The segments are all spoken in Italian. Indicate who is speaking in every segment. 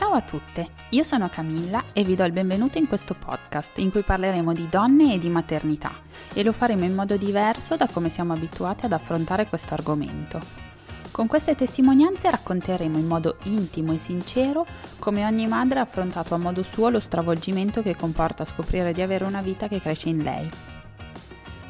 Speaker 1: Ciao a tutte, io sono Camilla e vi do il benvenuto in questo podcast in cui parleremo di donne e di maternità e lo faremo in modo diverso da come siamo abituati ad affrontare questo argomento. Con queste testimonianze racconteremo in modo intimo e sincero come ogni madre ha affrontato a modo suo lo stravolgimento che comporta scoprire di avere una vita che cresce in lei.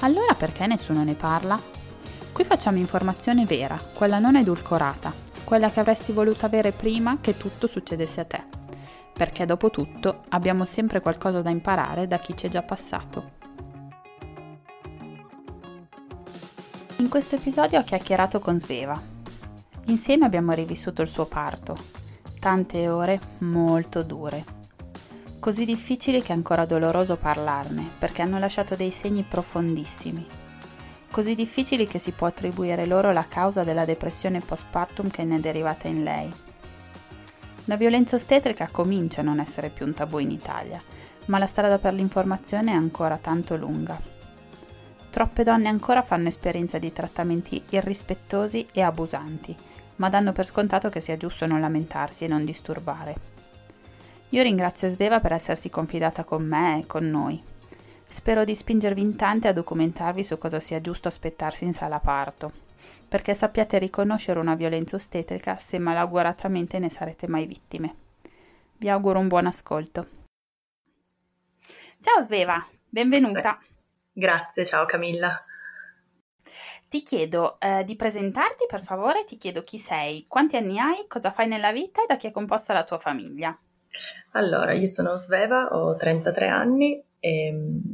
Speaker 1: Allora perché nessuno ne parla? Qui facciamo informazione vera, quella non edulcorata, quella che avresti voluto avere prima che tutto succedesse a te. Perché dopo tutto abbiamo sempre qualcosa da imparare da chi ci è già passato. In questo episodio ho chiacchierato con Sveva, Insieme abbiamo rivissuto il suo parto, tante ore molto dure, così difficili che è ancora doloroso parlarne, perché hanno lasciato dei segni profondissimi, così difficili che si può attribuire loro la causa della depressione postpartum che ne è derivata in lei. La violenza ostetrica comincia a non essere più un tabù in Italia, ma la strada per l'informazione è ancora tanto lunga. Troppe donne ancora fanno esperienza di trattamenti irrispettosi e abusanti ma danno per scontato che sia giusto non lamentarsi e non disturbare. Io ringrazio Sveva per essersi confidata con me e con noi. Spero di spingervi in tante a documentarvi su cosa sia giusto aspettarsi in sala parto, perché sappiate riconoscere una violenza ostetrica se malauguratamente ne sarete mai vittime. Vi auguro un buon ascolto. Ciao Sveva, benvenuta.
Speaker 2: Grazie, ciao Camilla.
Speaker 1: Ti chiedo eh, di presentarti per favore, ti chiedo chi sei, quanti anni hai, cosa fai nella vita e da chi è composta la tua famiglia.
Speaker 2: Allora, io sono Sveva, ho 33 anni,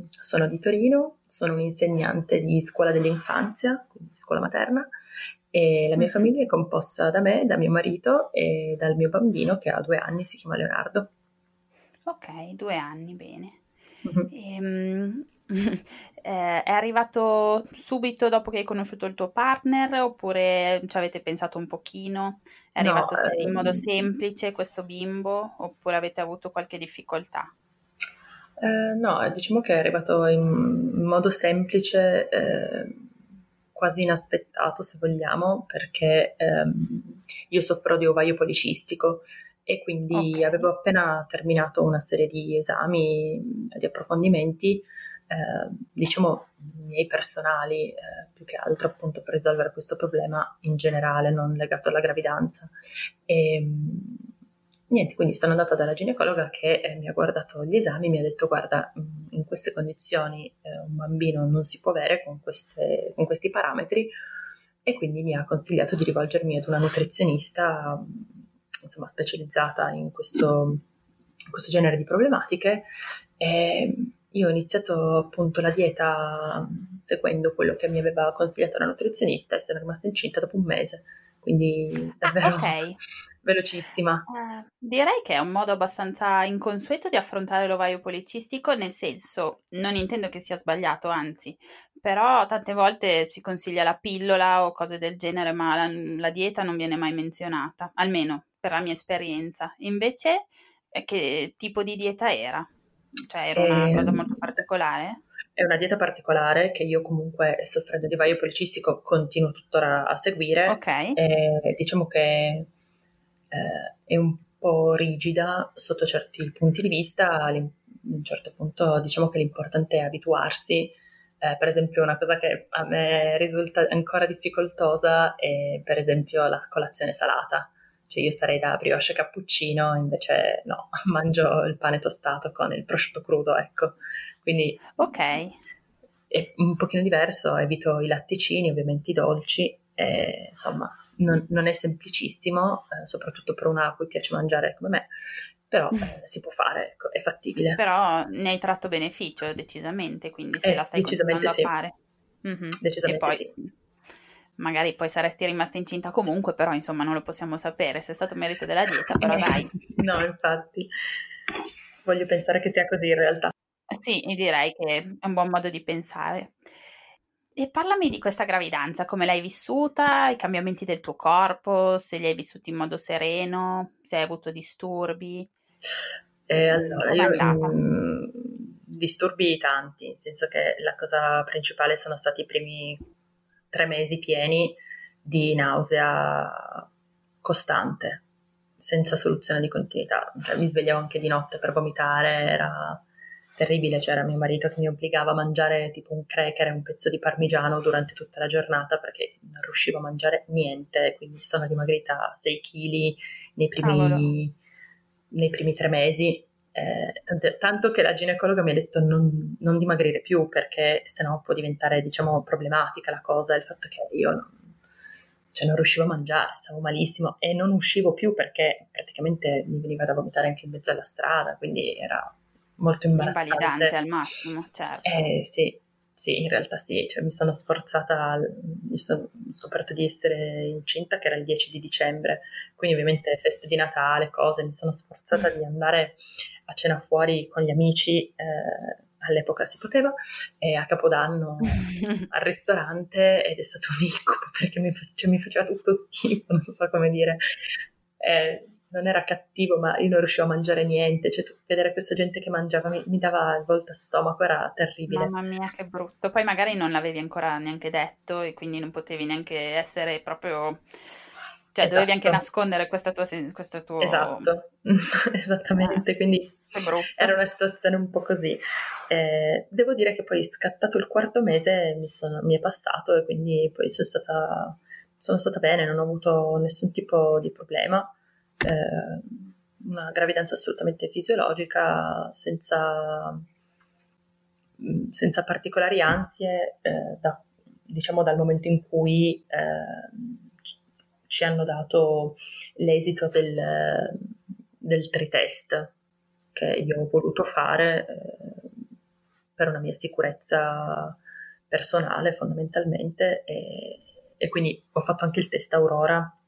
Speaker 2: sono di Torino, sono un'insegnante di scuola dell'infanzia, quindi scuola materna, e la mia mm-hmm. famiglia è composta da me, da mio marito e dal mio bambino che ha due anni, si chiama Leonardo.
Speaker 1: Ok, due anni, bene. Mm-hmm. Ehm, eh, è arrivato subito dopo che hai conosciuto il tuo partner oppure ci avete pensato un pochino? È no, arrivato in modo ehm semplice questo bimbo oppure avete avuto qualche difficoltà?
Speaker 2: Eh, no, diciamo che è arrivato in, in modo semplice, eh, quasi inaspettato se vogliamo, perché ehm, io soffro di ovaio policistico e quindi okay. avevo appena terminato una serie di esami, di approfondimenti, eh, diciamo miei personali, eh, più che altro appunto per risolvere questo problema in generale, non legato alla gravidanza. E, ehm, niente, quindi sono andata dalla ginecologa che eh, mi ha guardato gli esami mi ha detto guarda, in queste condizioni eh, un bambino non si può avere con, queste, con questi parametri e quindi mi ha consigliato di rivolgermi ad una nutrizionista insomma, specializzata in questo, questo genere di problematiche. E io ho iniziato appunto la dieta seguendo quello che mi aveva consigliato la nutrizionista e sono rimasta incinta dopo un mese, quindi davvero ah, okay. velocissima.
Speaker 1: Uh, direi che è un modo abbastanza inconsueto di affrontare l'ovaio policistico, nel senso, non intendo che sia sbagliato, anzi, però tante volte si consiglia la pillola o cose del genere, ma la, la dieta non viene mai menzionata, almeno per la mia esperienza. Invece, eh, che tipo di dieta era? Cioè, era una eh, cosa molto particolare?
Speaker 2: È una dieta particolare che io comunque, soffrendo di vaio policistico, continuo tuttora a seguire.
Speaker 1: Ok.
Speaker 2: E, diciamo che eh, è un po' rigida sotto certi punti di vista, a un certo punto diciamo che l'importante è abituarsi. Eh, per esempio una cosa che a me risulta ancora difficoltosa è per esempio la colazione salata cioè io sarei da brioche cappuccino, invece no, mangio il pane tostato con il prosciutto crudo, ecco. Quindi
Speaker 1: ok.
Speaker 2: È un pochino diverso, evito i latticini, ovviamente i dolci, e, insomma non, non, è semplicissimo, eh, soprattutto per una a cui piace mangiare come me, però mm. eh, si può fare, ecco, è fattibile.
Speaker 1: Però ne hai tratto beneficio decisamente, quindi se eh, la stai continuando sì. a fare.
Speaker 2: Mm-hmm. Decisamente
Speaker 1: e poi,
Speaker 2: sì.
Speaker 1: Magari poi saresti rimasta incinta comunque, però insomma non lo possiamo sapere, se è stato merito della dieta, però dai.
Speaker 2: no, infatti, voglio pensare che sia così in realtà.
Speaker 1: Sì, direi che è un buon modo di pensare. E parlami di questa gravidanza, come l'hai vissuta, i cambiamenti del tuo corpo, se li hai vissuti in modo sereno, se hai avuto disturbi.
Speaker 2: Eh, allora, io, mh, mm, disturbi tanti, nel senso che la cosa principale sono stati i primi tre mesi pieni di nausea costante, senza soluzione di continuità. Cioè, mi svegliavo anche di notte per vomitare, era terribile. C'era mio marito che mi obbligava a mangiare tipo un cracker e un pezzo di parmigiano durante tutta la giornata perché non riuscivo a mangiare niente. Quindi sono dimagrita 6 kg nei primi, nei primi tre mesi eh, tanto, che la ginecologa mi ha detto non, non dimagrire più perché sennò può diventare diciamo problematica la cosa, il fatto che io non, cioè non riuscivo a mangiare, stavo malissimo e non uscivo più perché praticamente mi veniva da vomitare anche in mezzo alla strada, quindi era molto imbarazzante.
Speaker 1: Invalidante al massimo, certo.
Speaker 2: Eh sì, sì, in realtà sì, cioè, mi sono sforzata, mi sono scoperto di essere incinta che era il 10 di dicembre, quindi ovviamente feste di Natale, cose, mi sono sforzata di andare a cena fuori con gli amici, eh, all'epoca si poteva, e a Capodanno al ristorante ed è stato un incubo perché mi, cioè, mi faceva tutto schifo, non so come dire. Eh, non era cattivo, ma io non riuscivo a mangiare niente. Cioè, vedere questa gente che mangiava mi, mi dava il volta a stomaco, era terribile.
Speaker 1: Mamma mia, che brutto. Poi magari non l'avevi ancora neanche detto e quindi non potevi neanche essere proprio. Cioè, esatto. dovevi anche esatto. nascondere questa tua, questo tuo...
Speaker 2: Esatto, esattamente, eh, quindi era una situazione un po' così. Eh, devo dire che poi scattato il quarto mese mi, sono, mi è passato e quindi poi sono stata, sono stata bene, non ho avuto nessun tipo di problema. Eh, una gravidanza assolutamente fisiologica, senza, senza particolari ansie, eh, da, diciamo dal momento in cui eh, ci hanno dato l'esito del, del tritest che io ho voluto fare eh, per una mia sicurezza personale fondamentalmente e, e, quindi ho fatto anche il test Aurora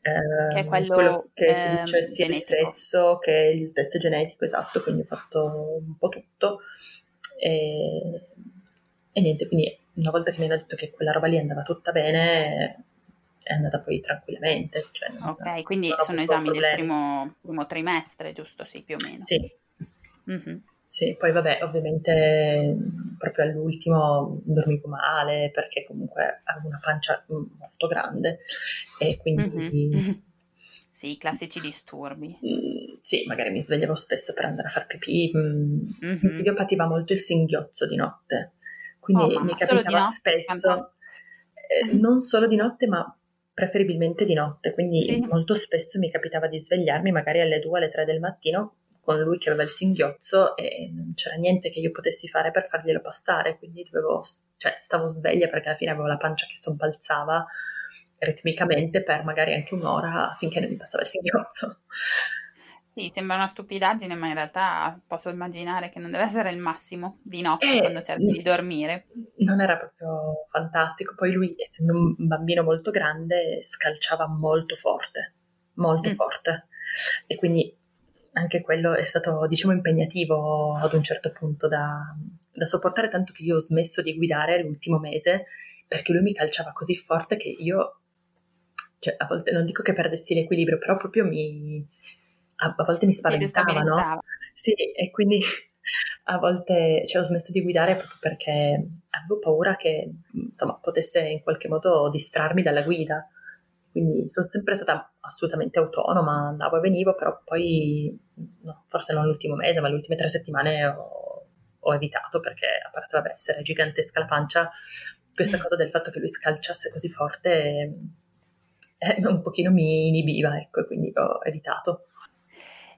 Speaker 1: che è ehm, quello,
Speaker 2: quello che ehm, dice sia genetico. il sesso che il test genetico, esatto, quindi ho fatto un po' tutto e, e niente, quindi una volta che mi hanno detto che quella roba lì andava tutta bene è andata poi tranquillamente. Cioè
Speaker 1: ok, non, quindi non sono esami problemi. del primo, primo, trimestre, giusto? Sì, più o meno.
Speaker 2: Sì. Mm-hmm. Sì, poi vabbè, ovviamente proprio all'ultimo dormivo male perché comunque avevo una pancia molto grande e quindi... Mm-hmm.
Speaker 1: Sì, i classici disturbi.
Speaker 2: Mm, sì, magari mi svegliavo spesso per andare a far pipì. Mm-hmm. Mio figlio pativa molto il singhiozzo di notte, quindi oh, mi capitava spesso, eh, non solo di notte, ma preferibilmente di notte, quindi sì. molto spesso mi capitava di svegliarmi magari alle 2 alle 3 del mattino con lui che aveva il singhiozzo e non c'era niente che io potessi fare per farglielo passare, quindi dovevo, cioè, stavo sveglia perché alla fine avevo la pancia che sobbalzava ritmicamente per magari anche un'ora finché non mi passava il singhiozzo.
Speaker 1: Sì, sembra una stupidaggine, ma in realtà posso immaginare che non deve essere il massimo di notte eh, quando cerchi di dormire.
Speaker 2: Non era proprio fantastico. Poi lui, essendo un bambino molto grande, scalciava molto forte, molto mm. forte. E quindi anche quello è stato, diciamo, impegnativo ad un certo punto da, da sopportare, tanto che io ho smesso di guidare l'ultimo mese perché lui mi calciava così forte che io, cioè, a volte non dico che perdessi l'equilibrio, però proprio mi, a, a volte mi spaventava, no? Sì, e quindi a volte cioè, ho smesso di guidare proprio perché avevo paura che, insomma, potesse in qualche modo distrarmi dalla guida. Quindi sono sempre stata assolutamente autonoma, andavo e venivo, però poi, no, forse non l'ultimo mese, ma le ultime tre settimane ho, ho evitato perché, a parte vabbè, essere gigantesca la pancia, questa cosa del fatto che lui scalciasse così forte eh, un pochino mi inibiva, ecco, e quindi ho evitato.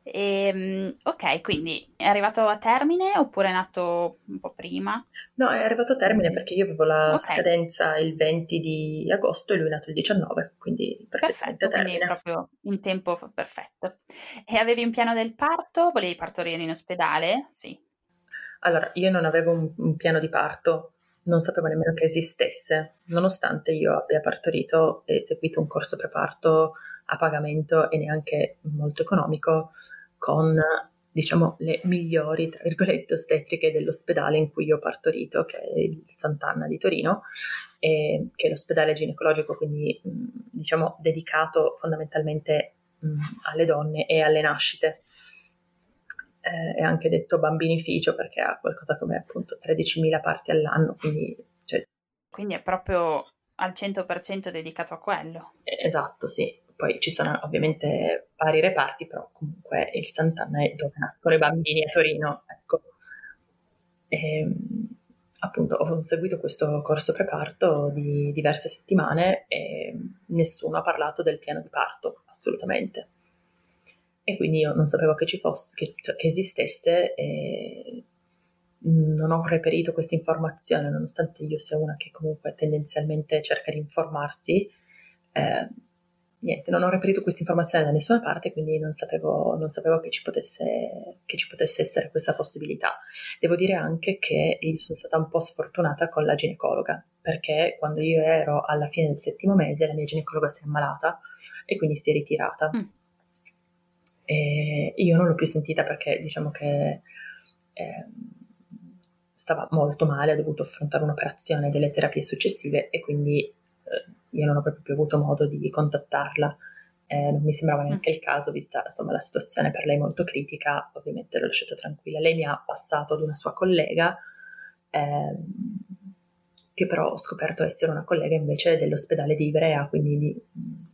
Speaker 1: E, ehm, ok, quindi è arrivato a termine oppure è nato un po' prima?
Speaker 2: No, è arrivato a termine perché io avevo la okay. scadenza il 20 di agosto e lui è nato il 19, quindi
Speaker 1: perfetto, quindi proprio in tempo perfetto. E avevi un piano del parto? Volevi partorire in ospedale? Sì.
Speaker 2: Allora, io non avevo un, un piano di parto, non sapevo nemmeno che esistesse, nonostante io abbia partorito e seguito un corso preparto a pagamento e neanche molto economico con diciamo le migliori tra virgolette ostetriche dell'ospedale in cui io ho partorito che è il Sant'Anna di Torino e, che è l'ospedale ginecologico quindi diciamo dedicato fondamentalmente mh, alle donne e alle nascite. Eh, è anche detto bambinificio perché ha qualcosa come appunto 13.000 parti all'anno quindi, cioè,
Speaker 1: quindi è proprio al 100% dedicato a quello.
Speaker 2: Esatto sì poi ci sono ovviamente vari reparti, però comunque il Sant'Anna è dove nascono i bambini a Torino. Ecco. E, ehm, appunto ho seguito questo corso preparto di diverse settimane e nessuno ha parlato del piano di parto, assolutamente. E quindi io non sapevo che ci fosse, che, cioè, che esistesse e non ho reperito questa informazione, nonostante io sia una che comunque tendenzialmente cerca di informarsi. Eh, niente, non ho reperito questa informazione da nessuna parte, quindi non sapevo, non sapevo che, ci potesse, che, ci potesse, essere questa possibilità. Devo dire anche che io sono stata un po' sfortunata con la ginecologa, perché quando io ero alla fine del settimo mese la mia ginecologa si è ammalata e quindi si è ritirata. Mm. E io non l'ho più sentita perché diciamo che eh, stava molto male, ha dovuto affrontare un'operazione e delle terapie successive e quindi eh, io non ho proprio più avuto modo di contattarla. Eh, non mi sembrava mm. neanche il caso, vista insomma, la situazione per lei molto critica, ovviamente l'ho lasciata tranquilla. Lei mi ha passato ad una sua collega, ehm, che però ho scoperto essere una collega invece dell'ospedale di Ivrea, quindi di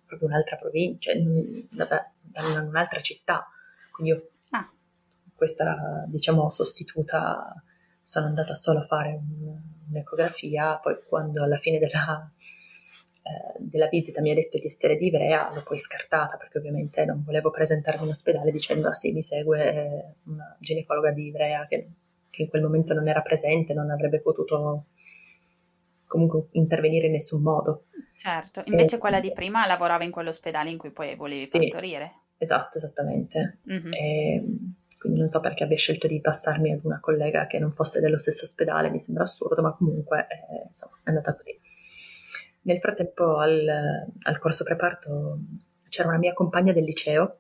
Speaker 2: proprio un'altra provincia, da, da un'altra città. Quindi io, ah. questa diciamo sostituta, sono andata solo a fare un, un'ecografia, poi quando alla fine della eh, della visita mi ha detto di essere di Ivrea, l'ho poi scartata perché ovviamente non volevo presentarmi in ospedale dicendo ah sì mi segue eh, una ginecologa di Ivrea che, che in quel momento non era presente, non avrebbe potuto comunque intervenire in nessun modo.
Speaker 1: Certo, invece e, quella di prima lavorava in quell'ospedale in cui poi volevi sì, partorire.
Speaker 2: Esatto, esattamente. Mm-hmm. E, quindi non so perché abbia scelto di passarmi ad una collega che non fosse dello stesso ospedale, mi sembra assurdo, ma comunque eh, insomma è andata così. Nel frattempo al, al corso preparto c'era una mia compagna del liceo.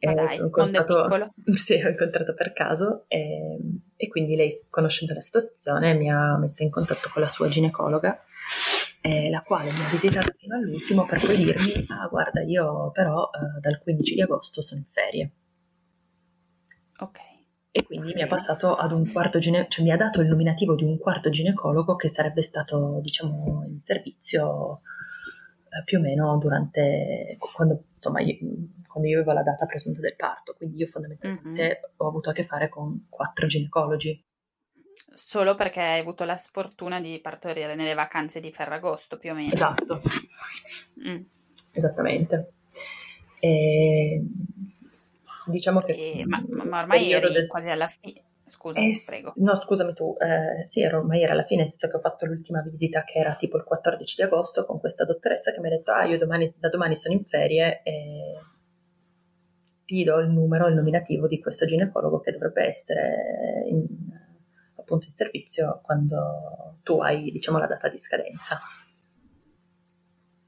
Speaker 1: Ma dai, ho incontrato,
Speaker 2: sì, ho incontrato per caso e, e, quindi lei, conoscendo la situazione, mi ha messo in contatto con la sua ginecologa, eh, la quale mi ha visitato fino all'ultimo per poi dirmi, ah guarda, io però eh, dal 15 di agosto sono in ferie.
Speaker 1: Ok
Speaker 2: e quindi mi ha passato ad un quarto ginecologo, cioè mi ha dato il nominativo di un quarto ginecologo che sarebbe stato, diciamo, in servizio eh, più o meno durante, quando, insomma, io, quando io avevo la data presunta del parto, quindi io fondamentalmente mm-hmm. ho avuto a che fare con quattro ginecologi.
Speaker 1: Solo perché hai avuto la sfortuna di partorire nelle vacanze di Ferragosto, più o meno.
Speaker 2: Esatto. Mm. Esattamente. E diciamo che...
Speaker 1: E, ma, ma, ormai eri del... quasi alla fine. Scusa, eh, prego.
Speaker 2: No, scusami tu, eh, sì, ero, ormai era alla fine, nel senso che ho fatto l'ultima visita che era tipo il 14 di agosto con questa dottoressa che mi ha detto, ah, io domani, da domani sono in ferie e ti do il numero, il nominativo di questo ginecologo che dovrebbe essere in, appunto in servizio quando tu hai, diciamo, la data di scadenza.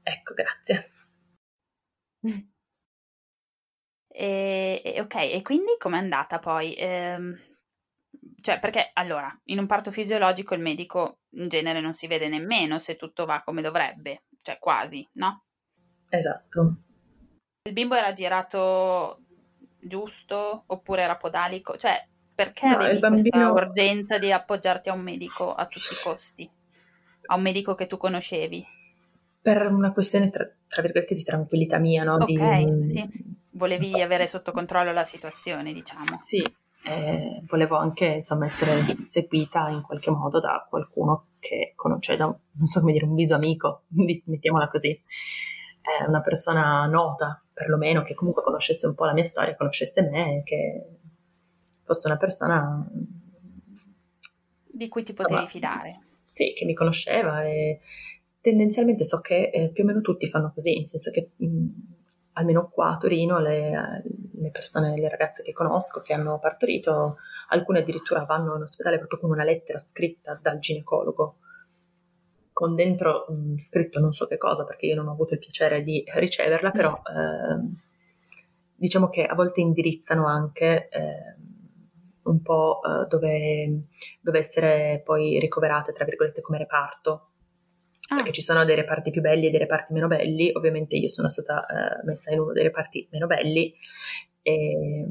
Speaker 2: Ecco, grazie.
Speaker 1: E, e, ok, e quindi com'è andata poi? Ehm, cioè, perché allora, in un parto fisiologico il medico in genere non si vede nemmeno se tutto va come dovrebbe, cioè quasi, no?
Speaker 2: Esatto.
Speaker 1: Il bimbo era girato giusto oppure era podalico? Cioè, perché no, avevi bambino... questa urgenza di appoggiarti a un medico a tutti i costi? A un medico che tu conoscevi?
Speaker 2: Per una questione, tra, tra virgolette, di tranquillità mia, no?
Speaker 1: Ok,
Speaker 2: di,
Speaker 1: sì volevi avere sotto controllo la situazione, diciamo.
Speaker 2: Sì, eh, volevo anche insomma, essere seguita in qualche modo da qualcuno che conosce, da, non so come dire, un viso amico, mettiamola così. è una persona nota, perlomeno che comunque conoscesse un po' la mia storia, conoscesse me, che fosse una persona
Speaker 1: di cui ti potevi insomma, fidare.
Speaker 2: Sì, che mi conosceva e tendenzialmente so che eh, più o meno tutti fanno così, nel senso che mh, almeno qua a Torino le, le, persone, le ragazze che conosco che hanno partorito, alcune addirittura vanno in ospedale proprio con una lettera scritta dal ginecologo con dentro mh, scritto non so che cosa perché io non ho avuto il piacere di riceverla, però eh, diciamo che a volte indirizzano anche eh, un po' eh, dove, dove essere poi ricoverate, tra virgolette, come reparto. Ah. Perché ci sono dei reparti più belli e dei reparti meno belli. Ovviamente io sono stata eh, messa in uno dei reparti meno belli e,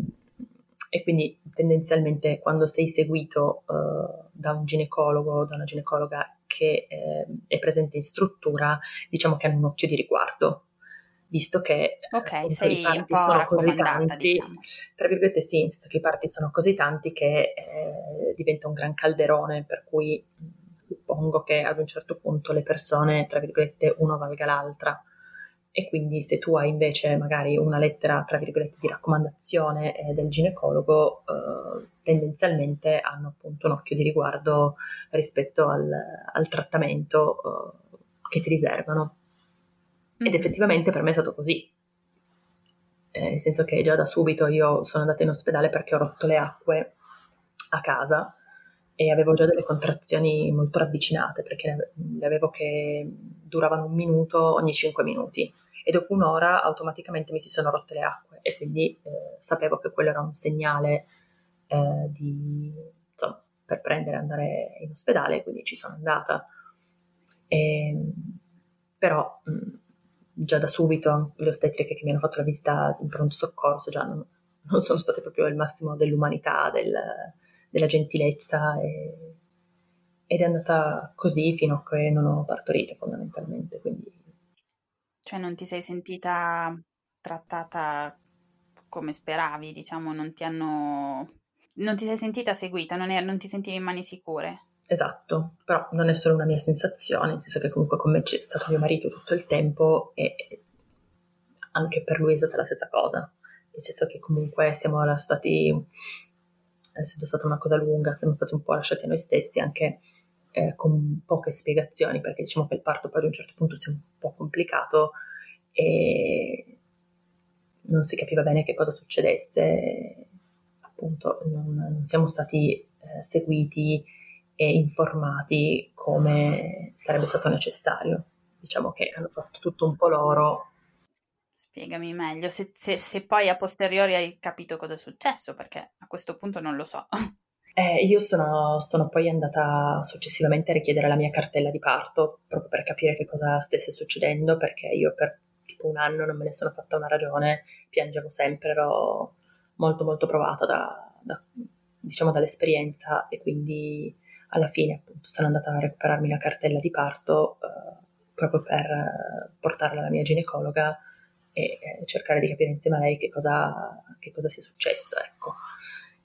Speaker 2: e quindi tendenzialmente quando sei seguito uh, da un ginecologo, da una ginecologa che eh, è presente in struttura, diciamo che hanno un occhio di riguardo, visto che
Speaker 1: okay, i parti sono così tanti, diciamo.
Speaker 2: tra virgolette sì, che i parti sono così tanti che eh, diventa un gran calderone, per cui suppongo che ad un certo punto le persone, tra virgolette, uno valga l'altra e quindi se tu hai invece magari una lettera, tra virgolette, di raccomandazione eh, del ginecologo, eh, tendenzialmente hanno appunto un occhio di riguardo rispetto al, al trattamento eh, che ti riservano. Ed mm-hmm. effettivamente per me è stato così. Eh, nel senso che già da subito io sono andata in ospedale perché ho rotto le acque a casa e avevo già delle contrazioni molto ravvicinate perché le avevo che duravano un minuto ogni cinque minuti e dopo un'ora automaticamente mi si sono rotte le acque e quindi eh, sapevo che quello era un segnale eh, di, insomma, per prendere e andare in ospedale, quindi ci sono andata. E, ehm, però mh, già da subito le ostetriche che mi hanno fatto la visita in pronto soccorso già non, non sono state proprio il massimo dell'umanità, del, della gentilezza e, ed è andata così fino a che non ho partorito fondamentalmente, quindi
Speaker 1: cioè non ti sei sentita trattata come speravi, diciamo, non ti hanno... non ti sei sentita seguita, non, è... non ti sentivi in mani sicure.
Speaker 2: Esatto, però non è solo una mia sensazione, nel senso che comunque con me c'è stato mio marito tutto il tempo e anche per lui è stata la stessa cosa, nel senso che comunque siamo stati, essendo stata una cosa lunga, siamo stati un po' lasciati a noi stessi anche eh, con poche spiegazioni, perché diciamo che il parto poi ad un certo punto si è un po' complicato e non si capiva bene che cosa succedesse, appunto non, non siamo stati eh, seguiti e informati come sarebbe stato necessario. Diciamo che hanno fatto tutto un po' loro.
Speaker 1: Spiegami meglio, se, se, se poi a posteriori hai capito cosa è successo, perché a questo punto non lo so.
Speaker 2: Eh, io sono, sono, poi andata successivamente a richiedere la mia cartella di parto proprio per capire che cosa stesse succedendo, perché io per tipo un anno non me ne sono fatta una ragione, piangevo sempre, ero molto molto provata da, da, diciamo, dall'esperienza e quindi alla fine appunto sono andata a recuperarmi la cartella di parto eh, proprio per portarla alla mia ginecologa e eh, cercare di capire insieme a lei che cosa, che cosa sia successo. Ecco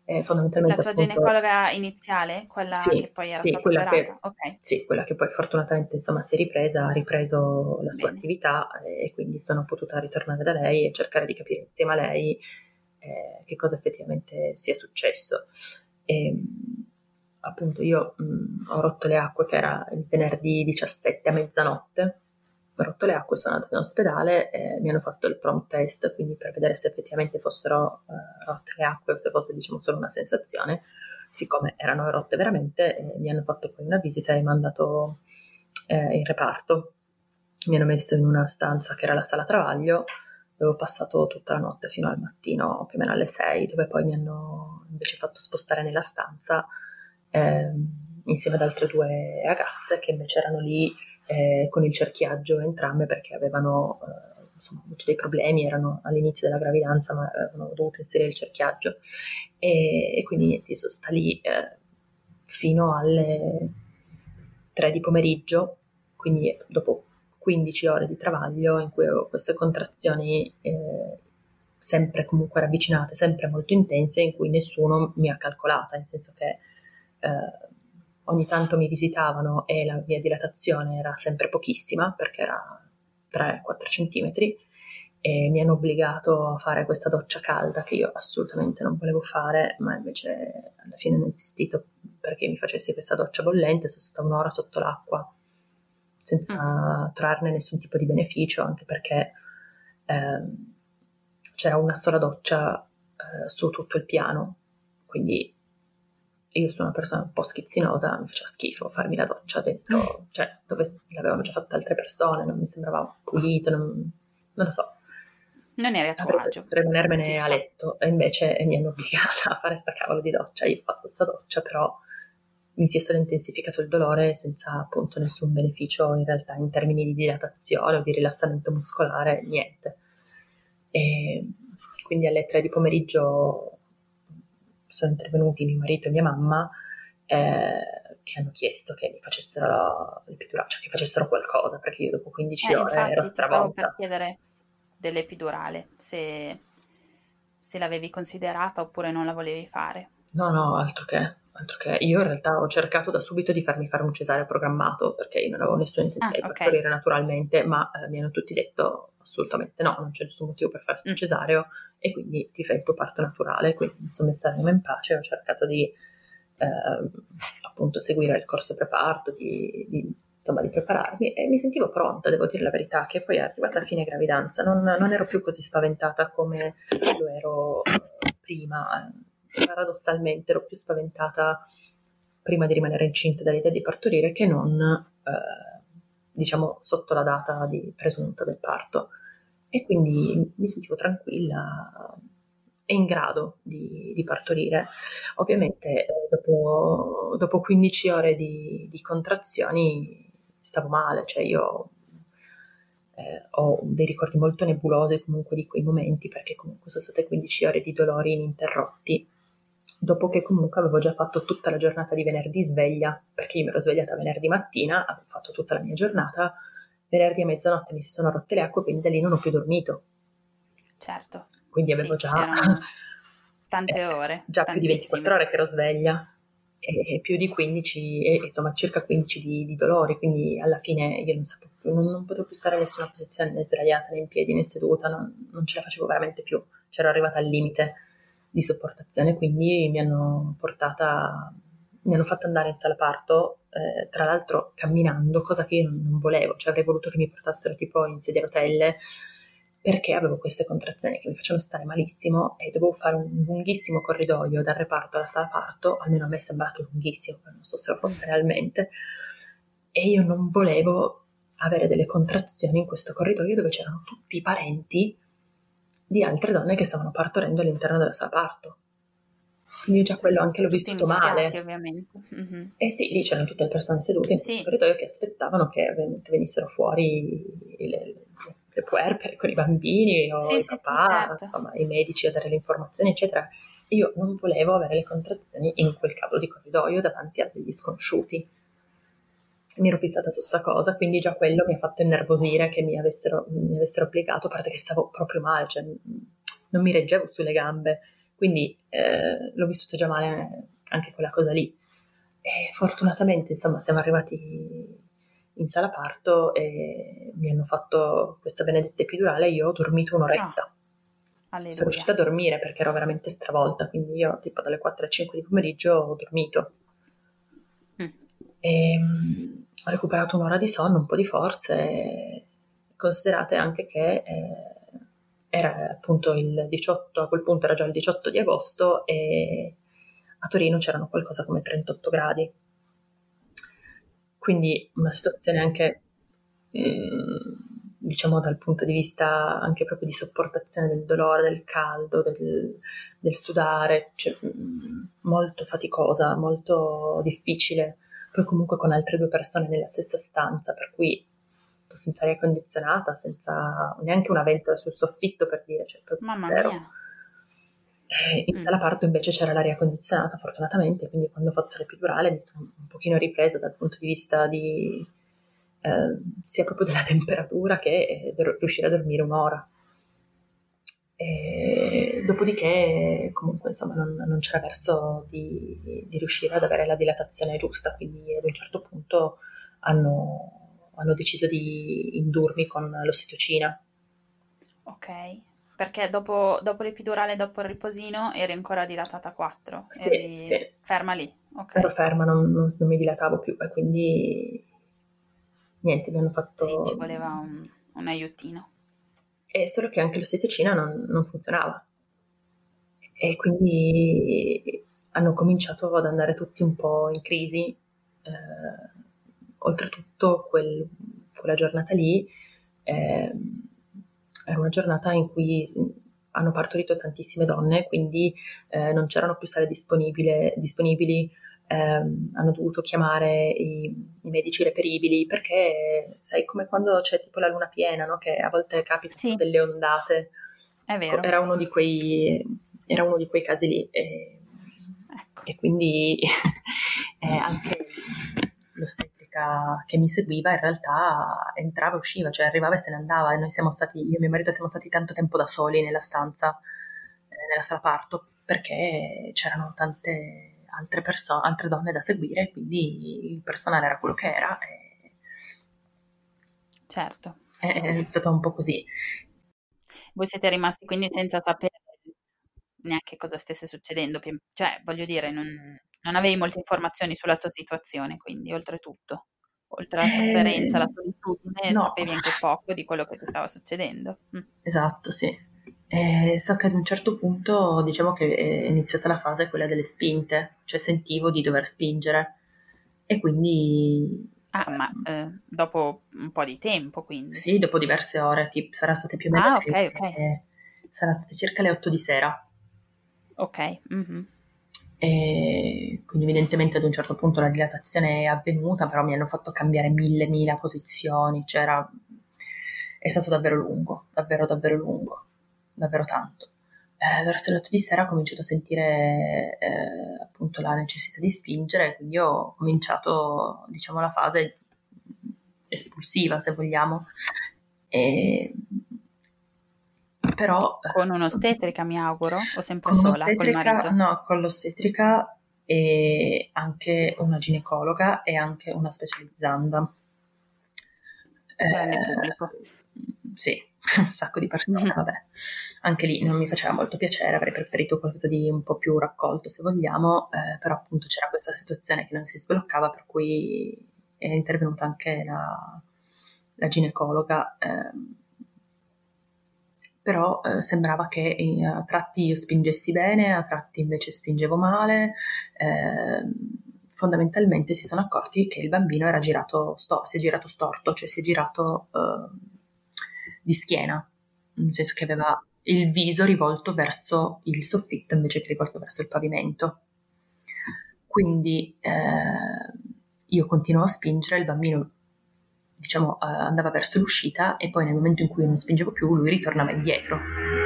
Speaker 1: eh, fondamentalmente... La tua appunto, ginecologa iniziale? Quella
Speaker 2: sì,
Speaker 1: che poi era
Speaker 2: sì,
Speaker 1: stata
Speaker 2: quella
Speaker 1: che,
Speaker 2: okay. Sì, quella che poi fortunatamente insomma si è ripresa, ha ripreso la sua Bene. attività e quindi sono potuta ritornare da lei e cercare di capire insieme a lei eh, che cosa effettivamente sia successo. E, ehm, appunto io mh, ho rotto le acque che era il venerdì 17 a mezzanotte ho rotto le acque, sono andata in ospedale e mi hanno fatto il prompt test, quindi per vedere se effettivamente fossero uh, rotte le acque o se fosse diciamo solo una sensazione. Siccome erano rotte veramente, eh, mi hanno fatto poi una visita e mi hanno mandato eh, in reparto. Mi hanno messo in una stanza che era la sala travaglio, dove ho passato tutta la notte fino al mattino, più o meno alle 6, dove poi mi hanno invece fatto spostare nella stanza eh, insieme ad altre due ragazze che invece erano lì eh, con il cerchiaggio entrambe perché avevano eh, insomma, avuto dei problemi, erano all'inizio della gravidanza ma avevano dovuto inserire il cerchiaggio. E, e quindi niente, sono stata lì eh, fino alle 3 di pomeriggio, quindi dopo 15 ore di travaglio in cui ho queste contrazioni eh, sempre comunque ravvicinate, sempre molto intense, in cui nessuno mi ha calcolata, nel senso che eh, ogni tanto mi visitavano e la mia dilatazione era sempre pochissima perché era 3-4 centimetri e mi hanno obbligato a fare questa doccia calda che io assolutamente non volevo fare, ma invece alla fine hanno insistito perché mi facessi questa doccia bollente, sono stata un'ora sotto l'acqua senza mm. trarne nessun tipo di beneficio, anche perché eh, c'era una sola doccia eh, su tutto il piano, quindi io sono una persona un po' schizzinosa, mi faceva schifo farmi la doccia dentro, mm. cioè dove l'avevano già fatta altre persone, non mi sembrava pulito, non, non lo so.
Speaker 1: Non eri a tuo agio.
Speaker 2: Rimanermene a letto e invece mi hanno obbligata a fare sta cavolo di doccia. Io ho fatto sta doccia, però mi si è solo intensificato il dolore senza appunto nessun beneficio in realtà in termini di dilatazione o di rilassamento muscolare, niente. E quindi alle tre di pomeriggio sono intervenuti mio marito e mia mamma eh, che hanno chiesto che mi facessero l'epidurale, cioè che facessero qualcosa perché io dopo 15
Speaker 1: eh,
Speaker 2: ore ero stravolta.
Speaker 1: per chiedere dell'epidurale se, se l'avevi considerata oppure non la volevi fare.
Speaker 2: No, no, altro che, altro che. Io in realtà ho cercato da subito di farmi fare un cesareo programmato perché io non avevo nessuna intenzione ah, di okay. partorire naturalmente, ma eh, mi hanno tutti detto assolutamente no, non c'è nessun motivo per farsi un mm. cesareo e quindi ti fai il tuo parto naturale. Quindi mi sono messa l'anima in pace, ho cercato di eh, appunto seguire il corso preparto, di, di, insomma, di prepararmi e mi sentivo pronta, devo dire la verità, che poi è arrivata a fine gravidanza, non, non ero più così spaventata come lo ero eh, prima paradossalmente ero più spaventata prima di rimanere incinta dall'idea di partorire che non, eh, diciamo, sotto la data di presunta del parto. E quindi mi sentivo tranquilla e in grado di, di partorire. Ovviamente eh, dopo, dopo, 15 ore di, di, contrazioni stavo male, cioè io eh, ho dei ricordi molto nebulosi comunque di quei momenti perché comunque sono state 15 ore di dolori ininterrotti dopo che comunque avevo già fatto tutta la giornata di venerdì sveglia, perché io mi ero svegliata venerdì mattina, avevo fatto tutta la mia giornata, venerdì a mezzanotte mi si sono rotte le acque, quindi da lì non ho più dormito.
Speaker 1: Certo.
Speaker 2: Quindi avevo
Speaker 1: sì,
Speaker 2: già...
Speaker 1: Tante ore.
Speaker 2: già più di 24 ore che ero sveglia e più di 15, e, insomma circa 15 di, di, dolori, quindi alla fine io non sapevo più, non, non, potevo più stare in nessuna posizione né sdraiata né in piedi né seduta, non, non ce la facevo veramente più, c'ero arrivata al limite di sopportazione, quindi mi hanno portata, mi hanno fatto andare in sala parto, eh, tra l'altro camminando, cosa che io non volevo, cioè avrei voluto che mi portassero tipo in sedia a rotelle, perché avevo queste contrazioni che mi facevano stare malissimo e dovevo fare un lunghissimo corridoio dal reparto alla sala parto, almeno a me è sembrato lunghissimo, non so se lo fosse realmente, e io non volevo avere delle contrazioni in questo corridoio dove c'erano tutti i parenti di altre donne che stavano partorendo all'interno della sala parto. Quindi già quello anche l'ho vissuto male.
Speaker 1: ovviamente. Mm-hmm.
Speaker 2: E sì, lì c'erano tutte le persone sedute in sì. corridoio che aspettavano che venissero fuori le, le puerpere con i bambini o sì, i papà, sì, certo. insomma, i medici a dare le informazioni, eccetera. Io non volevo avere le contrazioni in quel cavolo di corridoio davanti a degli sconosciuti mi ero fissata su questa cosa, quindi già quello mi ha fatto innervosire che mi avessero, mi avessero applicato, a parte che stavo proprio male, cioè non mi reggevo sulle gambe, quindi eh, l'ho vissuta già male anche quella cosa lì. E fortunatamente, insomma, siamo arrivati in sala parto e mi hanno fatto questa benedetta epidurale e io ho dormito un'oretta. Oh. Sono riuscita a dormire perché ero veramente stravolta, quindi io tipo dalle 4 alle 5 di pomeriggio ho dormito. Mm. E, ehm, ho recuperato un'ora di sonno, un po' di forze, considerate anche che eh, era appunto il 18, a quel punto era già il 18 di agosto e a Torino c'erano qualcosa come 38 gradi. Quindi una situazione anche, mm, diciamo dal punto di vista anche proprio di sopportazione del dolore, del caldo, del, del sudare, cioè, mm, molto faticosa, molto difficile poi comunque con altre due persone nella stessa stanza, per cui senza aria condizionata, senza neanche una ventola sul soffitto per dire, cioè
Speaker 1: Mamma
Speaker 2: zero.
Speaker 1: mia.
Speaker 2: E in mm. sala parto invece c'era l'aria condizionata fortunatamente, quindi quando ho fatto l'epidurale mi sono un pochino ripresa dal punto di vista di eh, sia proprio della temperatura che eh, riuscire a dormire un'ora. E dopodiché, comunque, insomma, non, non c'era verso di, di, riuscire ad avere la dilatazione giusta, quindi ad un certo punto hanno, hanno deciso di indurmi con l'ossitocina.
Speaker 1: Ok, perché dopo, dopo l'epidurale, dopo il riposino, eri ancora dilatata a 4?
Speaker 2: Sì, sì.
Speaker 1: ferma lì? Ok.
Speaker 2: Ero ferma, non, non- non mi dilatavo più e quindi niente, mi hanno fatto...
Speaker 1: Sì, ci voleva un, un aiutino.
Speaker 2: È solo che anche l'ossitocina non, non funzionava. E quindi hanno cominciato ad andare tutti un po' in crisi. Eh, oltretutto, quel- quella giornata lì ehm, era una giornata in cui hanno partorito tantissime donne, quindi eh, non c'erano più sale disponibili, ehm, hanno dovuto chiamare i, i medici reperibili perché sai come quando c'è tipo la luna piena, no? che a volte capitano
Speaker 1: Sì.
Speaker 2: delle ondate.
Speaker 1: È vero.
Speaker 2: Era uno di quei, era uno di quei casi lì. E,
Speaker 1: Ecco.
Speaker 2: e quindi anche l'ostetrica che mi seguiva in realtà entrava e usciva, cioè arrivava e se ne andava. E noi siamo stati, io e mio marito siamo stati tanto tempo da soli nella stanza, eh, nella sala parto, perché c'erano tante altre persone, altre donne da seguire, quindi il personale era quello che era. E,
Speaker 1: Certo.
Speaker 2: è, stato un po' così.
Speaker 1: Voi siete rimasti quindi senza sapere neanche cosa stesse succedendo, cioè voglio dire, non, non avevi molte informazioni sulla tua situazione, quindi oltretutto, oltre alla
Speaker 2: Eh,
Speaker 1: sofferenza, alla solitudine,
Speaker 2: no.
Speaker 1: sapevi anche poco di quello che ti stava succedendo. Mm.
Speaker 2: Esatto, sì. E so che ad un certo punto diciamo che è iniziata la fase quella delle spinte, cioè sentivo di dover spingere e quindi
Speaker 1: Ah, ma eh, dopo un po' di tempo, quindi.
Speaker 2: sì, dopo diverse ore, tipo, sarà state più o meno
Speaker 1: Ah, ok,
Speaker 2: le-
Speaker 1: ok.
Speaker 2: eh, saranno state circa le 8 di sera
Speaker 1: Ok, mhm.
Speaker 2: e quindi evidentemente ad un certo punto la dilatazione è avvenuta, però mi hanno fatto cambiare mille, mila posizioni, c'era è stato davvero lungo, davvero davvero lungo, davvero tanto. Eh, verso le 8 di sera ho cominciato a sentire eh, appunto la necessità di spingere, quindi ho cominciato, diciamo, la fase espulsiva, se vogliamo. E, però eh,
Speaker 1: Con un'ostetrica, mi auguro, o sempre
Speaker 2: con
Speaker 1: sola, col marito?
Speaker 2: no, con l'ostetrica e anche una ginecologa e anche una specializzanda.
Speaker 1: Grande
Speaker 2: Eh,
Speaker 1: pubblico.
Speaker 2: sì, un sacco di persone,
Speaker 1: Mhm.
Speaker 2: vabbè. Anche lì non mi faceva molto piacere, avrei preferito qualcosa di un po' più raccolto se vogliamo, eh, però appunto c'era questa situazione che non si sbloccava, per cui è intervenuta anche la, la ginecologa. ehm, però eh, sembrava che in- a tratti io spingessi bene, a tratti invece spingevo male. ehm, fondamentalmente si sono accorti che il bambino era girato, sto- si è girato storto, cioè si è girato eh, di schiena, nel senso che aveva il viso rivolto verso il soffitto invece che rivolto verso il pavimento. Quindi eh, io continuavo a spingere, il bambino diciamo, eh, andava verso l'uscita e poi nel momento in cui non spingevo più lui ritornava indietro,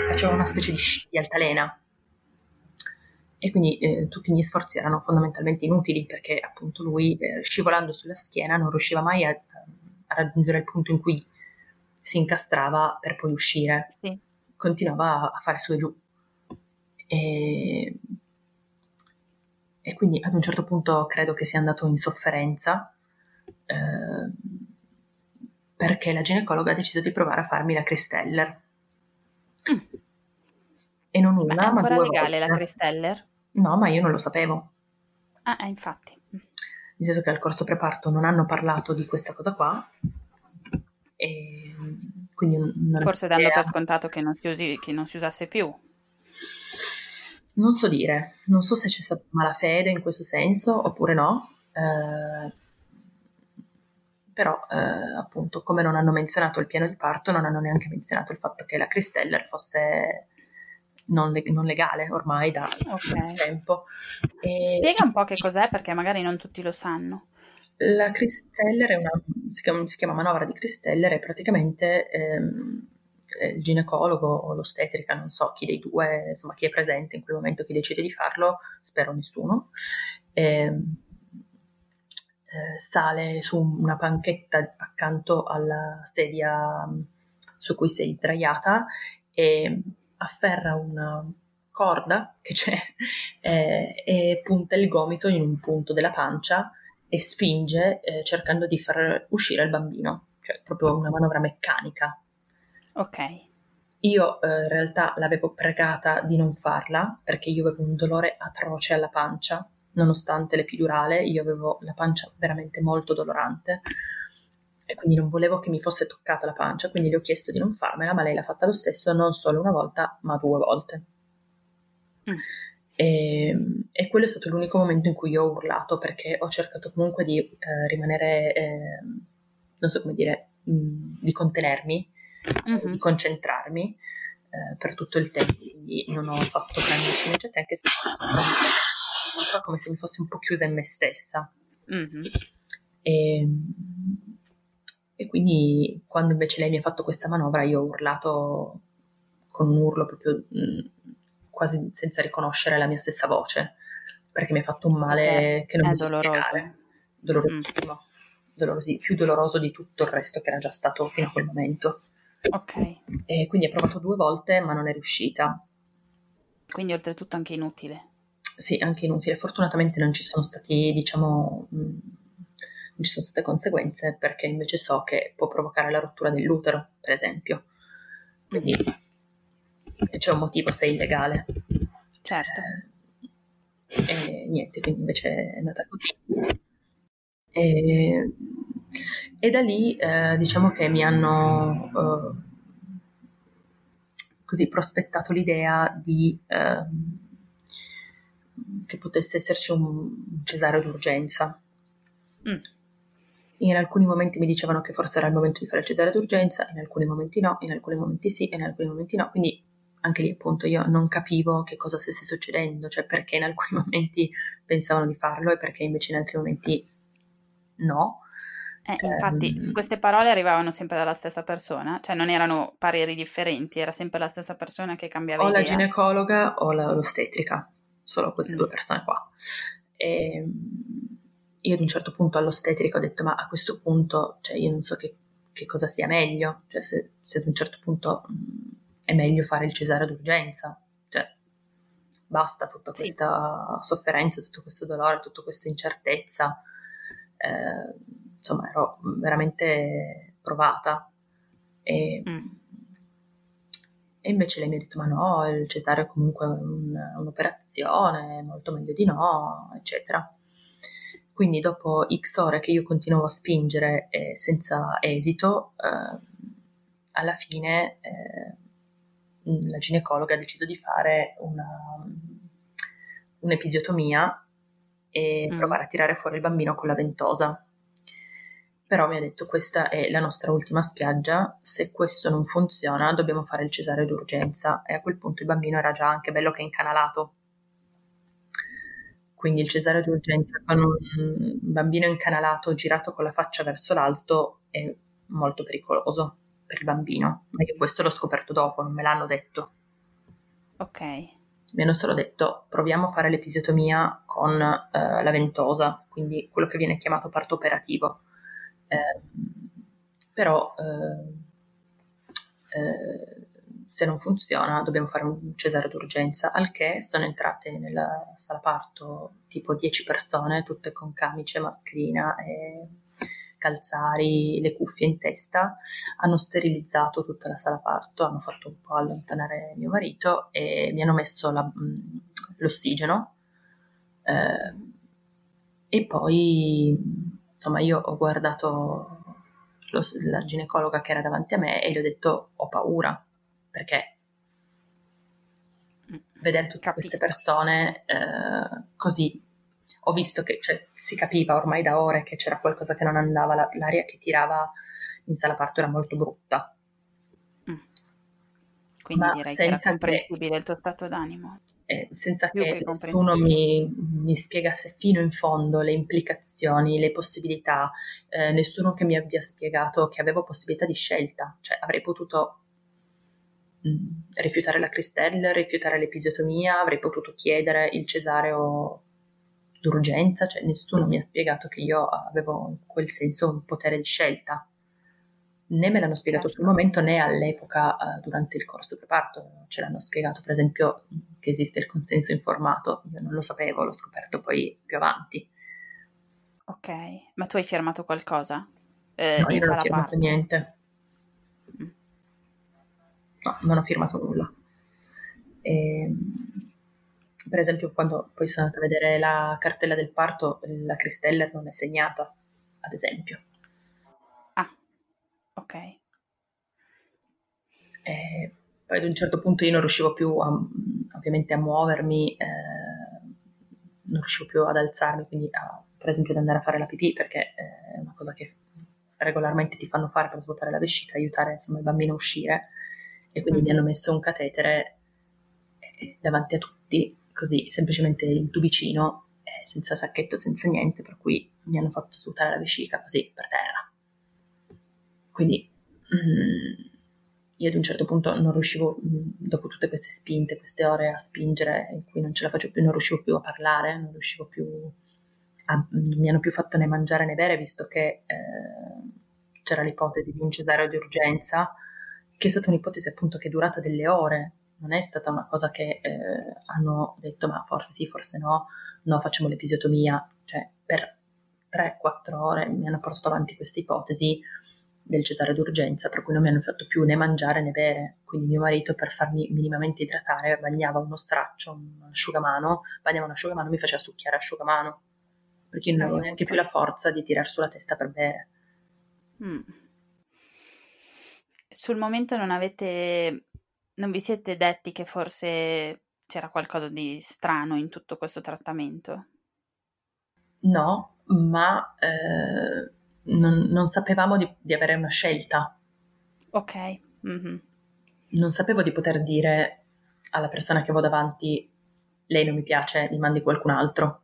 Speaker 2: faceva una specie di sci di altalena. E quindi eh, tutti miei sforzi erano fondamentalmente inutili perché appunto lui eh, scivolando sulla schiena non riusciva mai a, a raggiungere il punto in cui si incastrava per poi uscire,
Speaker 1: Sì.
Speaker 2: continuava a fare su e giù. E, e quindi ad un certo punto credo che sia andato in sofferenza eh, perché la ginecologa ha deciso di provare a farmi la Cristeller.
Speaker 1: Mm.
Speaker 2: E non
Speaker 1: Ma è
Speaker 2: una, ma
Speaker 1: ancora
Speaker 2: due
Speaker 1: legale la
Speaker 2: volte.
Speaker 1: Cristeller?
Speaker 2: No, ma io non lo sapevo.
Speaker 1: Ah, eh, infatti.
Speaker 2: Nel senso che al corso preparto non hanno parlato di questa cosa qua. E
Speaker 1: Forse dando per scontato che non si, usi- che non si usasse più.
Speaker 2: Non so dire, non so se c'è stata malafede in questo senso oppure no, eh, però eh, appunto come non hanno menzionato il piano di parto non hanno neanche menzionato il fatto che la Cristeller fosse non, leg- non legale ormai da
Speaker 1: Ok.
Speaker 2: tempo. E
Speaker 1: Spiega un po' che cos'è perché magari non tutti lo sanno.
Speaker 2: La Cristeller è una, si chiama, si chiama manovra di Cristeller e praticamente ehm, il ginecologo o l'ostetrica, non so chi dei due, insomma chi è presente in quel momento, chi decide di farlo, spero nessuno, ehm, eh, sale su una panchetta accanto alla sedia su cui sei sdraiata e afferra una corda che c'è eh, e punta il gomito in un punto della pancia e spinge eh, cercando di far uscire il bambino, cioè proprio una manovra meccanica.
Speaker 1: Ok.
Speaker 2: Io eh, in realtà l'avevo pregata di non farla perché io avevo un dolore atroce alla pancia, nonostante l'epidurale, io avevo la pancia veramente molto dolorante e quindi non volevo che mi fosse toccata la pancia, quindi le ho chiesto di non farmela, ma lei l'ha fatta lo stesso, non solo una volta, ma due volte. Mm. E, e, quello è stato l'unico momento in cui io ho urlato perché ho cercato comunque di eh, rimanere, eh, non so come dire, mh, di contenermi, mm-hmm. di concentrarmi eh, per tutto il tempo, quindi non ho fatto grandi sceneggiate anche se come se mi fossi un po' chiusa in me stessa. Mm-hmm. E, e quindi quando invece lei mi ha fatto questa manovra io ho urlato con un urlo proprio mh, quasi senza riconoscere la mia stessa voce, perché mi ha fatto un male che non
Speaker 1: mi so doloroso.
Speaker 2: Dolorosissimo. Mm. Dolorosi, più doloroso di tutto il resto che era già stato fino a quel momento.
Speaker 1: Ok.
Speaker 2: E quindi ha provato due volte, ma non è riuscita.
Speaker 1: Quindi oltretutto anche inutile.
Speaker 2: Sì, anche inutile. Fortunatamente non ci sono stati, diciamo, mh, non ci sono state conseguenze perché invece so che può provocare la rottura dell'utero, per esempio. Quindi mm. C'è un motivo se è illegale.
Speaker 1: Certo.
Speaker 2: Eh, e niente, quindi invece è andata così. E, e da lì eh, diciamo che mi hanno eh, così prospettato l'idea di eh, che potesse esserci un cesareo d'urgenza. Mm. In alcuni momenti mi dicevano che forse era il momento di fare il cesare d'urgenza, in alcuni momenti no, in alcuni momenti sì, in alcuni momenti no. Quindi anche lì appunto io non capivo che cosa stesse succedendo, cioè perché in alcuni momenti pensavano di farlo e perché invece in altri momenti no.
Speaker 1: Eh, infatti eh, queste parole arrivavano sempre dalla stessa persona, cioè non erano pareri differenti, era sempre la stessa persona che cambiava
Speaker 2: o
Speaker 1: idea.
Speaker 2: O la ginecologa o la, l'ostetrica, solo queste mm. due persone qua. E, ehm, io ad un certo punto all'ostetrica ho detto ma a questo punto cioè io non so che, che cosa sia meglio, cioè se, se, ad un certo punto mh, mm, è meglio fare il cesare d'urgenza, cioè basta tutta questa sì. sofferenza, tutto questo dolore, tutta questa incertezza, eh, insomma ero veramente provata e, mm. e, invece lei mi ha detto ma no, il cesare è comunque un, un'operazione, molto meglio di no, eccetera. Quindi dopo X ore che io continuavo a spingere eh, senza esito, eh, alla fine eh, la ginecologa ha deciso di fare una, un'episiotomia e mm. provare a tirare fuori il bambino con la ventosa. Però mi ha detto questa è la nostra ultima spiaggia, se questo non funziona dobbiamo fare il cesareo d'urgenza e a quel punto il bambino era già anche bello che incanalato quindi il cesareo d'urgenza con un bambino incanalato girato con la faccia verso l'alto è molto pericoloso per il bambino, ma io questo l'ho scoperto dopo, non me l'hanno detto.
Speaker 1: Ok.
Speaker 2: Mi hanno solo detto proviamo a fare l'episiotomia con eh, la ventosa, quindi quello che viene chiamato parto operativo. Eh, però eh, eh se non funziona dobbiamo fare un cesare d'urgenza, al che sono entrate nella sala parto tipo 10 persone, tutte con camice, mascherina e calzari, le cuffie in testa, hanno sterilizzato tutta la sala parto, hanno fatto un po' allontanare mio marito e mi hanno messo la, l'ossigeno eh, e poi insomma io ho guardato lo, la ginecologa che era davanti a me e le ho detto ho paura perché mm, vedere tutte Capisco. queste persone eh, così ho visto che cioè, si capiva ormai da ore che c'era qualcosa che non andava, la, l'aria che tirava in sala parto era molto brutta.
Speaker 1: Mm. Quindi Ma direi che era comprensibile che, il tuo stato d'animo.
Speaker 2: Eh, senza Più che, che nessuno mi, mi, spiegasse fino in fondo le implicazioni, le possibilità, eh, nessuno che mi abbia spiegato che avevo possibilità di scelta, cioè avrei potuto rifiutare la cristella, rifiutare l'episiotomia, avrei potuto chiedere il cesareo d'urgenza, cioè nessuno mi ha spiegato che io avevo in quel senso un potere di scelta. Né me l'hanno spiegato certo. sul momento né all'epoca uh, durante il corso preparto, ce l'hanno spiegato per esempio che esiste il consenso informato, io non lo sapevo, l'ho scoperto poi più avanti.
Speaker 1: Ok, ma tu hai firmato qualcosa?
Speaker 2: Eh, no, io non ho firmato parte. niente. Mm. No, non ho firmato nulla. E, ehm, per esempio, quando poi sono andata a vedere la cartella del parto, la Cristeller non è segnata, ad esempio.
Speaker 1: Ah, ok.
Speaker 2: E poi ad un certo punto io non riuscivo più a, ovviamente a muovermi, eh, non riuscivo più ad alzarmi, quindi a, per esempio ad andare a fare la pipì, perché è una cosa che regolarmente ti fanno fare per svuotare la vescica, aiutare insomma, il bambino a uscire. E quindi mm. mi hanno messo un catetere eh, davanti a tutti, così semplicemente il tubicino, eh, senza sacchetto, senza niente, per cui mi hanno fatto svuotare la vescica così per terra. Quindi mm, io ad un certo punto non riuscivo, dopo tutte queste spinte, queste ore a spingere in cui non ce la facevo più, non riuscivo più a parlare, non riuscivo più a, non mi hanno più fatto né mangiare né bere, visto che eh, c'era l'ipotesi di un cesareo di urgenza, che è stata un'ipotesi appunto che è durata delle ore, non è stata una cosa che eh, hanno detto ma forse sì, forse no, no, facciamo l'episiotomia, cioè per 3-4 ore mi hanno portato avanti questa ipotesi del cesare d'urgenza, per cui non mi hanno fatto più né mangiare né bere. Quindi mio marito, per farmi minimamente idratare, bagnava uno straccio, un asciugamano, bagnava un asciugamano mi faceva succhiare asciugamano, perché io non avevo neanche più la forza di tirar su la testa per bere. Mm.
Speaker 1: Sul momento non avete, non vi siete detti che forse c'era qualcosa di strano in tutto questo trattamento?
Speaker 2: No, ma... Eh non, non sapevamo di, di, avere una scelta.
Speaker 1: Ok. Mm-hmm.
Speaker 2: Non sapevo di poter dire alla persona che ho davanti, lei non mi piace, mi mandi qualcun altro.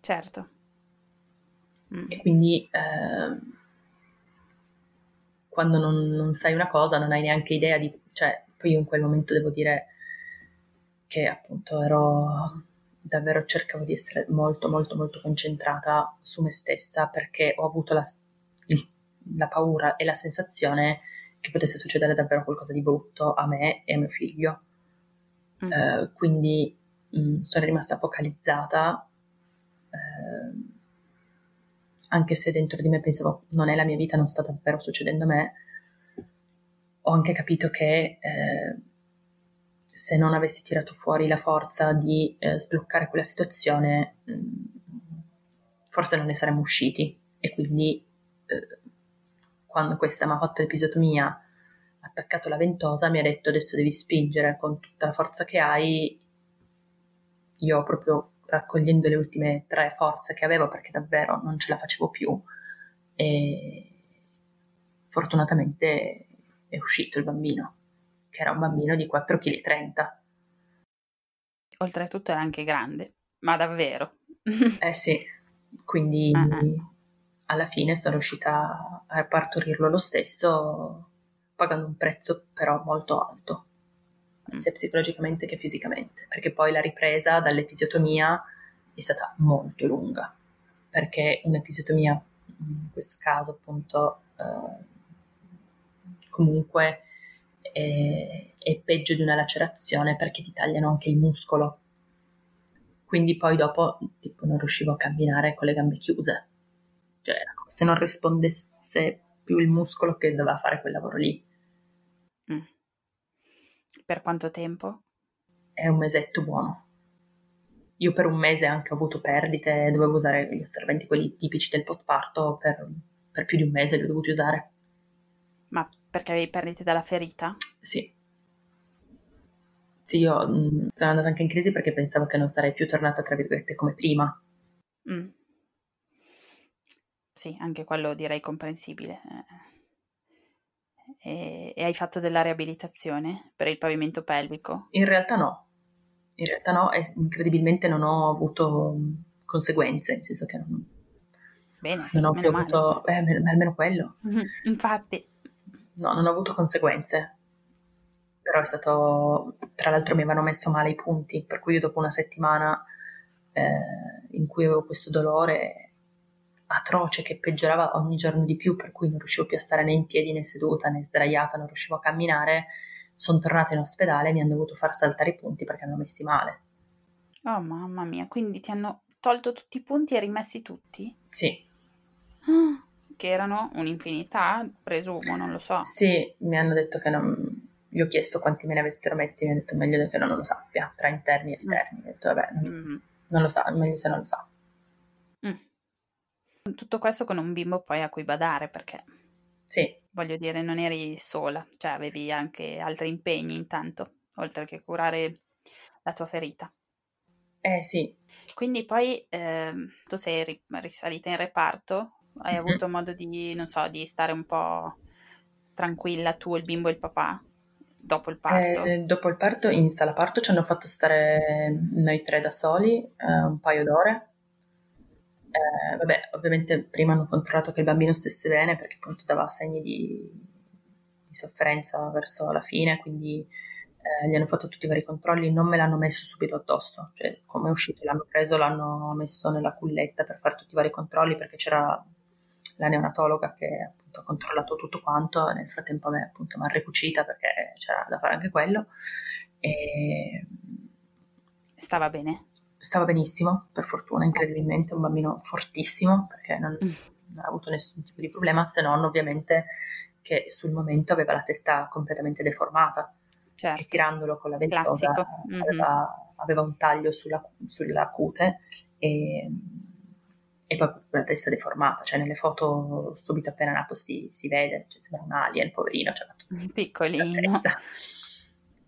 Speaker 1: Certo.
Speaker 2: Mm. E quindi eh, quando non, non, sai una cosa non hai neanche idea di... Cioè, poi io in quel momento devo dire che appunto ero davvero cercavo di essere molto molto molto concentrata su me stessa perché ho avuto la, il, la paura e la sensazione che potesse succedere davvero qualcosa di brutto a me e a mio figlio. Mm. Uh, quindi mh, mm, sono rimasta focalizzata, uh, anche se dentro di me pensavo non è la mia vita, non sta davvero succedendo a me. Ho anche capito che uh, se non avessi tirato fuori la forza di eh, sbloccare quella situazione, mh, mm, forse non ne saremmo usciti. E quindi eh, quando questa mi ha fatto l'episotomia, ha attaccato la ventosa, mi ha detto adesso devi spingere con tutta la forza che hai. Io proprio raccogliendo le ultime tre forze che avevo perché davvero non ce la facevo più e fortunatamente è uscito il bambino che era un bambino di 4,30 kg.
Speaker 1: Oltretutto era anche grande, ma davvero.
Speaker 2: eh sì, quindi uh-huh. alla fine sono riuscita a partorirlo lo stesso, pagando un prezzo però molto alto, mm. sia psicologicamente che fisicamente, perché poi la ripresa dall'episiotomia è stata molto lunga, perché un'episiotomia, in questo caso appunto, eh, comunque è, è peggio di una lacerazione perché ti tagliano anche il muscolo. Quindi poi dopo tipo, non riuscivo a camminare con le gambe chiuse. Cioè era come se non rispondesse più il muscolo che doveva fare quel lavoro lì.
Speaker 1: Mm. Per quanto tempo?
Speaker 2: È un mesetto buono. Io per un mese anche ho avuto perdite, dovevo usare gli osserventi, quelli tipici del postparto, per, per più di un mese li ho dovuti usare.
Speaker 1: Perché avevi perdite dalla ferita?
Speaker 2: Sì. Sì, io mh, mm, sono andata anche in crisi perché pensavo che non sarei più tornata, tra virgolette, come prima. Mm.
Speaker 1: Sì, anche quello direi comprensibile. Eh. E, e, hai fatto della riabilitazione per il pavimento pelvico?
Speaker 2: In realtà no. In realtà no, e incredibilmente non ho avuto conseguenze, nel senso che non,
Speaker 1: Bene,
Speaker 2: non ho più avuto... Eh, almeno quello.
Speaker 1: Infatti
Speaker 2: no, non ho avuto conseguenze. Però è stato, tra l'altro mi avevano messo male i punti, per cui io dopo una settimana eh, in cui avevo questo dolore atroce che peggiorava ogni giorno di più, per cui non riuscivo più a stare né in piedi né seduta né sdraiata, non riuscivo a camminare, sono tornata in ospedale e mi hanno dovuto far saltare i punti perché mi hanno messi male.
Speaker 1: Oh mamma mia, quindi ti hanno tolto tutti i punti e rimessi tutti?
Speaker 2: Sì.
Speaker 1: Che erano un'infinità, presumo, non lo so.
Speaker 2: Sì, mi hanno detto che non... Gli ho chiesto quanti me ne avessero messi, mi hanno detto meglio che non lo sappia, tra interni e esterni. Mm. Ho detto vabbè, mm. non lo sa, meglio se non lo sa.
Speaker 1: Mm. Tutto questo con un bimbo poi a cui badare, perché...
Speaker 2: Sì.
Speaker 1: Voglio dire, non eri sola, cioè avevi anche altri impegni intanto, oltre che curare la tua ferita.
Speaker 2: Eh sì.
Speaker 1: Quindi poi eh, tu sei risalita in reparto, hai avuto modo di, non so, di stare un po' tranquilla tu, il bimbo e il papà dopo il parto?
Speaker 2: Eh, dopo il parto, in sala parto ci hanno fatto stare noi tre da soli eh, un paio d'ore. Eh, vabbè, ovviamente prima hanno controllato che il bambino stesse bene perché appunto dava segni di, di sofferenza verso la fine, quindi eh, gli hanno fatto tutti i vari controlli, non me l'hanno messo subito addosso, cioè come è uscito l'hanno preso, l'hanno messo nella culletta per fare tutti i vari controlli perché c'era la neonatologa che appunto ha controllato tutto quanto, nel frattempo a me appunto mi ha ricucita perché c'era da fare anche quello e
Speaker 1: stava bene?
Speaker 2: Stava benissimo, per fortuna, incredibilmente, un bambino fortissimo perché non, mm. non ha avuto nessun tipo di problema se non ovviamente che sul momento aveva la testa completamente deformata certo. e tirandolo con la ventosa mm-hmm. aveva, aveva, un taglio sulla, sulla cute e, e, poi la testa deformata, cioè nelle foto subito appena nato si, si vede, cioè sembra un alien, poverino, cioè,
Speaker 1: piccolino.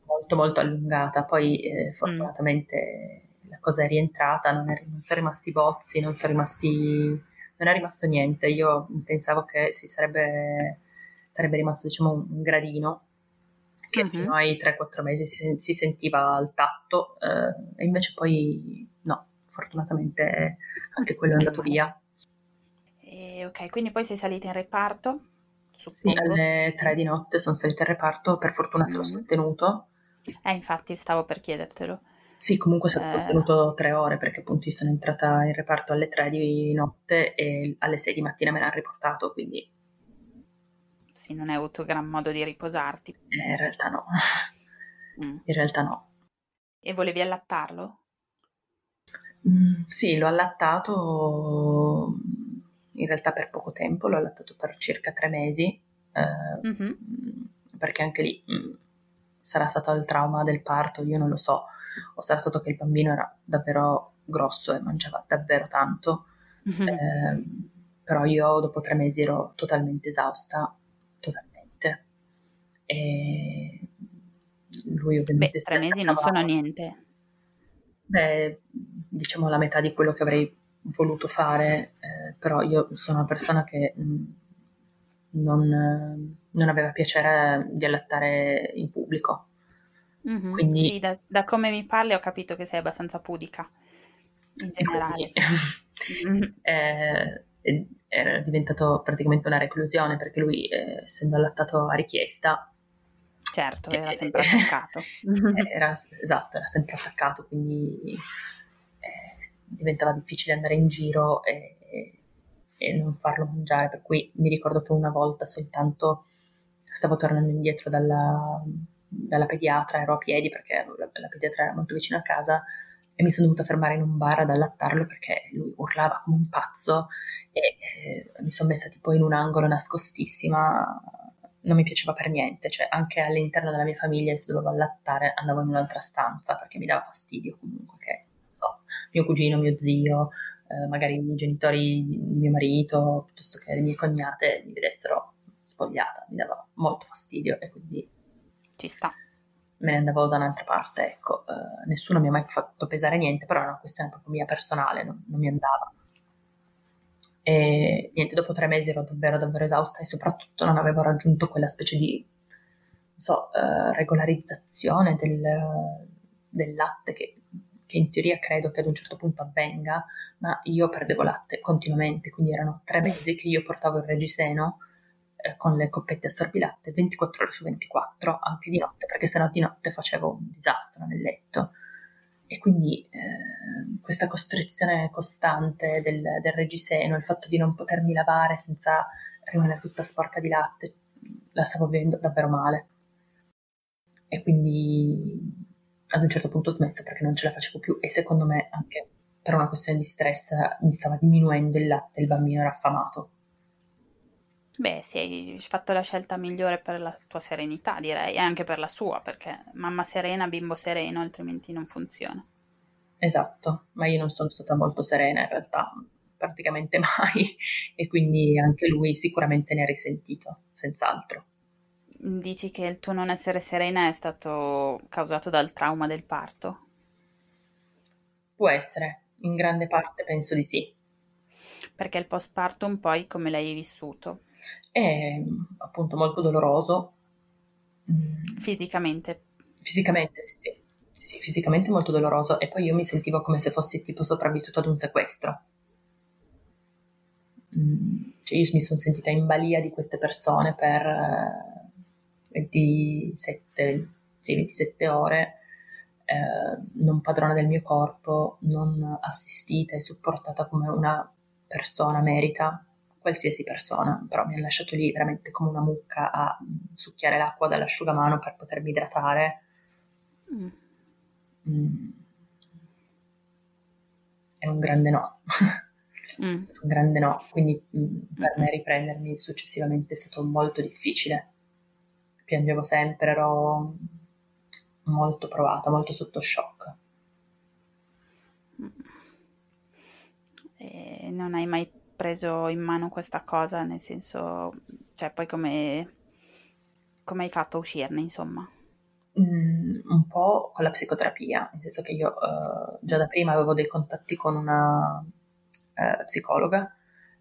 Speaker 2: Molto molto allungata, poi eh, mm. fortunatamente mm. la cosa è rientrata, non, è, non sono rimasti bozzi, non sono rimasti non è rimasto niente. Io pensavo che si sarebbe, sarebbe rimasto diciamo un gradino che uh-huh. fino ai 3-4 mesi si, si, sentiva al tatto eh, e invece poi fortunatamente anche quello è andato via.
Speaker 1: E, ok, quindi poi sei salita in reparto?
Speaker 2: Sì, alle 3 di notte sono salita in reparto, per fortuna mm-hmm. se lo sono tenuto.
Speaker 1: Eh, infatti stavo per chiedertelo.
Speaker 2: Sì, comunque se eh... tenuto tre ore perché appunto io sono entrata in reparto alle 3 di notte e alle 6 di mattina me l'hanno riportato, quindi
Speaker 1: sì, non hai avuto gran modo di riposarti.
Speaker 2: Eh, in realtà no. Mm. In realtà no.
Speaker 1: E volevi allattarlo?
Speaker 2: Mm, sì, l'ho allattato in realtà per poco tempo, l'ho allattato per circa tre mesi, eh, mm-hmm. perché anche lì mh, mm, sarà stato il trauma del parto, io non lo so, o sarà stato che il bambino era davvero grosso e mangiava davvero tanto, mm-hmm. eh, però io dopo tre mesi ero totalmente esausta totalmente. E lui ovviamente...
Speaker 1: Beh, tre mesi non sono niente.
Speaker 2: Beh, diciamo la metà di quello che avrei voluto fare, eh, però io sono una persona che mm, non, non, aveva piacere di allattare in pubblico.
Speaker 1: Mm-hmm. Quindi, sì, da, da, come mi parli ho capito che sei abbastanza pudica in generale.
Speaker 2: Quindi, eh, era diventato praticamente una reclusione perché lui, eh, essendo allattato a richiesta,
Speaker 1: certo, era eh, sempre attaccato.
Speaker 2: Era, esatto, era sempre attaccato, quindi eh, diventava difficile andare in giro e, e, non farlo mangiare. Per cui mi ricordo che una volta soltanto stavo tornando indietro dalla, dalla pediatra, ero a piedi perché la, la pediatra era molto vicino a casa e mi sono dovuta fermare in un bar ad allattarlo perché lui urlava come un pazzo e eh, mi sono messa tipo in un angolo nascostissima, non mi piaceva per niente, cioè anche all'interno della mia famiglia se dovevo allattare andavo in un'altra stanza perché mi dava fastidio comunque che so, mio cugino, mio zio, eh, magari i genitori di mio marito piuttosto che le mie cognate mi vedessero spogliata, mi dava molto fastidio e quindi
Speaker 1: ci sta
Speaker 2: me ne andavo da un'altra parte, ecco, eh, nessuno mi ha mai fatto pesare niente, però è una questione proprio mia personale, non, non mi andava. E niente, dopo tre mesi ero davvero, davvero esausta e soprattutto non avevo raggiunto quella specie di, so, uh, regolarizzazione del, del latte che, che, in teoria credo che ad un certo punto avvenga, ma io perdevo latte continuamente, quindi erano tre mesi che io portavo il reggiseno eh, con le coppette a sorbilatte 24 ore su 24, anche di notte, perché sennò di notte facevo un disastro nel letto. E quindi eh, questa costrizione costante del, del reggiseno, il fatto di non potermi lavare senza rimanere tutta sporca di latte, la stavo vivendo davvero male. E quindi ad un certo punto ho smesso perché non ce la facevo più e secondo me anche per una questione di stress mi stava diminuendo il latte, il bambino era affamato.
Speaker 1: Beh, sì, hai fatto la scelta migliore per la tua serenità, direi, e anche per la sua, perché mamma serena, bimbo sereno, altrimenti non funziona.
Speaker 2: Esatto, ma io non sono stata molto serena in realtà, praticamente mai, e quindi anche lui sicuramente ne ha risentito, senz'altro.
Speaker 1: Dici che il tuo non essere serena è stato causato dal trauma del parto?
Speaker 2: Può essere, in grande parte penso di sì.
Speaker 1: Perché il postpartum poi come l'hai vissuto?
Speaker 2: È appunto molto doloroso.
Speaker 1: Mm. Fisicamente?
Speaker 2: Fisicamente, sì, sì. Sì, sì, fisicamente molto doloroso e poi io mi sentivo come se fossi tipo sopravvissuto ad un sequestro. Mm, cioè io mi sono sentita in balia di queste persone per 27, eh, sì, 27 ore eh, non padrona del mio corpo, non assistita e supportata come una persona merita, qualsiasi persona, però mi ha lasciato lì veramente come una mucca a succhiare l'acqua dall'asciugamano per potermi idratare. Mm. Mm. È un grande no. mm. un grande no, quindi mm, per me riprendermi successivamente è stato molto difficile. Piangevo sempre, ero molto provata, molto sotto shock.
Speaker 1: E non hai mai preso in mano questa cosa, nel senso, cioè poi come, come hai fatto a uscirne, insomma?
Speaker 2: Mm, un po' con la psicoterapia, nel senso che io uh, già da prima avevo dei contatti con una uh, psicologa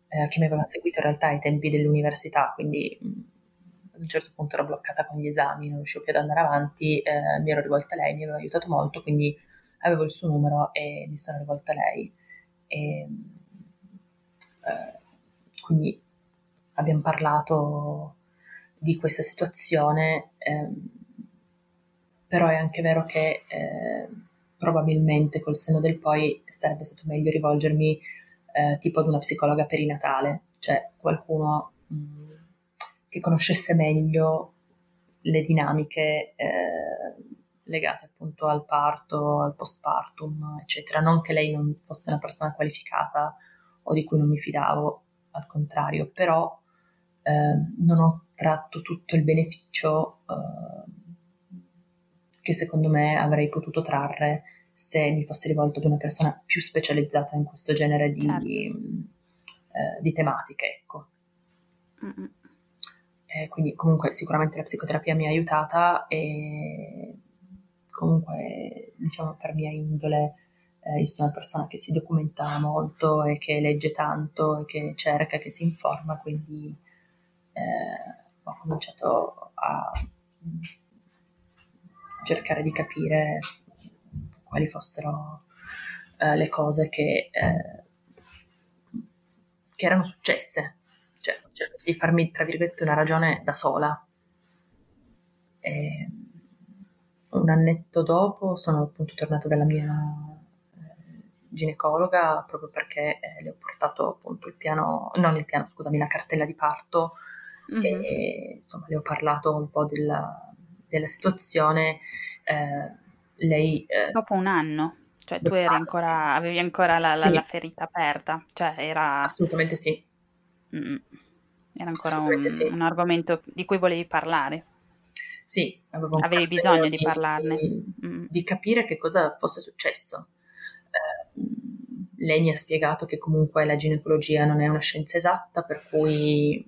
Speaker 2: uh, che mi aveva seguito in realtà ai tempi dell'università, quindi mm, ad un certo punto ero bloccata con gli esami, non riuscivo più ad andare avanti, mi ero rivolta a lei, mi aveva aiutato molto, quindi avevo il suo numero e mi sono rivolta a lei. E, eh, quindi abbiamo parlato di questa situazione, ehm, però è anche vero che eh, probabilmente col senno del poi sarebbe stato meglio rivolgermi eh, tipo ad una psicologa perinatale, cioè qualcuno mm, che conoscesse meglio le dinamiche legate appunto al parto, al postpartum, eccetera. Non che lei non fosse una persona qualificata o di cui non mi fidavo, al contrario, però eh, non ho tratto tutto il beneficio eh, che secondo me avrei potuto trarre se mi fossi rivolto ad una persona più specializzata in questo genere di, certo. eh, di tematiche. Ecco. Eh, quindi comunque sicuramente la psicoterapia mi ha aiutata e comunque diciamo per mia indole eh, io sono una persona che si documenta molto e che legge tanto e che cerca, che si informa, quindi eh, ho cominciato a cercare di capire quali fossero eh, le cose che, eh, che erano successe cioè ho cercato di farmi, tra virgolette, una ragione da sola. E un annetto dopo sono appunto tornata dalla mia ginecologa proprio perché eh, le ho portato appunto il piano, non il piano, scusami, la cartella di parto mm-hmm. e insomma le ho parlato un po' della, della situazione. Eh, lei... Eh,
Speaker 1: dopo un anno? Cioè tu eri ancora, avevi ancora la, la, sì. la ferita aperta? Cioè era...
Speaker 2: Assolutamente sì.
Speaker 1: Mm. Era ancora un, sì. un, argomento di cui volevi parlare.
Speaker 2: Sì,
Speaker 1: avevi bisogno di, di parlarne.
Speaker 2: Di, mm. di, capire che cosa fosse successo. Eh, lei mi ha spiegato che comunque la ginecologia non è una scienza esatta, per cui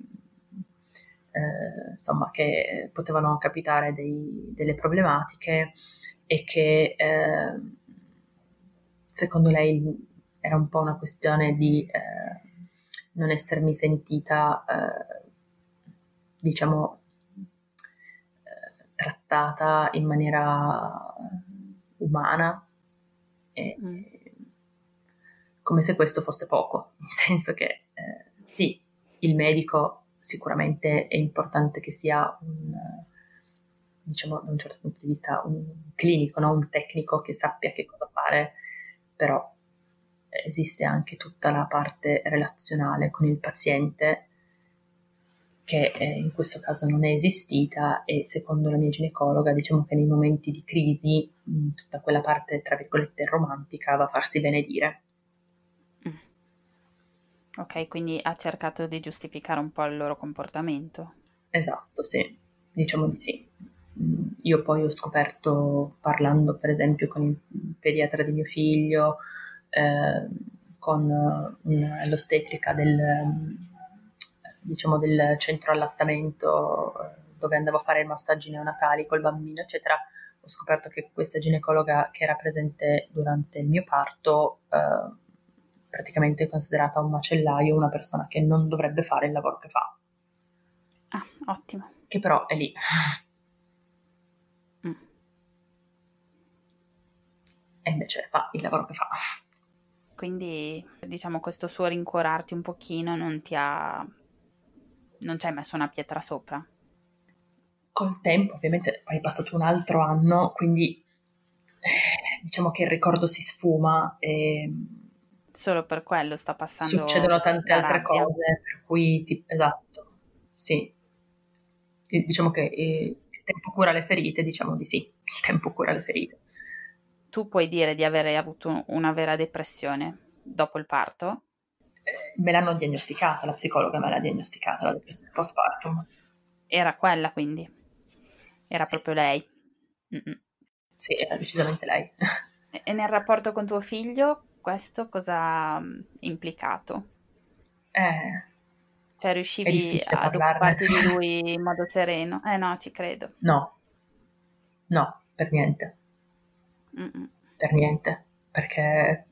Speaker 2: eh, insomma che potevano capitare dei, delle problematiche e che eh, secondo lei era un po' una questione di eh, non essermi sentita, eh, diciamo, eh, trattata in maniera umana, e, mm. Come se questo fosse poco, nel senso che eh, sì, il medico sicuramente è importante che sia un, diciamo, da un certo punto di vista un clinico, no? un tecnico che sappia che cosa fare, però esiste anche tutta la parte relazionale con il paziente che eh, in questo caso non è esistita e secondo la mia ginecologa diciamo che nei momenti di crisi tutta quella parte tra virgolette romantica va a farsi benedire
Speaker 1: Ok, quindi ha cercato di giustificare un po' il loro comportamento.
Speaker 2: Esatto, sì, diciamo di sì. Mm, io poi ho scoperto, parlando per esempio con il pediatra di mio figlio, eh, con uh, l'ostetrica del, diciamo, del centro allattamento eh, dove andavo a fare i massaggi neonatali col bambino, eccetera, ho scoperto che questa ginecologa che era presente durante il mio parto eh, praticamente considerata un macellaio, una persona che non dovrebbe fare il lavoro che fa.
Speaker 1: Ah, ottimo.
Speaker 2: Che però è lì. Mm. E invece fa il lavoro che fa.
Speaker 1: Quindi, diciamo, questo suo rincuorarti un pochino non ti ha... non ci hai messo una pietra sopra?
Speaker 2: Col tempo, ovviamente, poi è passato un altro anno, quindi eh, diciamo che il ricordo si sfuma e
Speaker 1: solo per quello sta passando.
Speaker 2: Succedono tante altre rabbia. cose, per cui, ti, esatto, sì. Diciamo che il tempo cura le ferite, diciamo di sì, il tempo cura le ferite.
Speaker 1: Tu puoi dire di aver avuto una vera depressione dopo il parto?
Speaker 2: Eh, me l'hanno diagnosticata, la psicologa me l'ha diagnosticata, la depressione postpartum.
Speaker 1: Era quella quindi? Era sì. proprio lei?
Speaker 2: Mm-mm. Sì, era decisamente lei.
Speaker 1: E nel rapporto con tuo figlio questo cosa ha mm, implicato?
Speaker 2: Eh,
Speaker 1: cioè riuscivi ad occuparti di lui in modo sereno? Eh no, ci credo.
Speaker 2: No, no, per niente. Mm-mm. Per niente, perché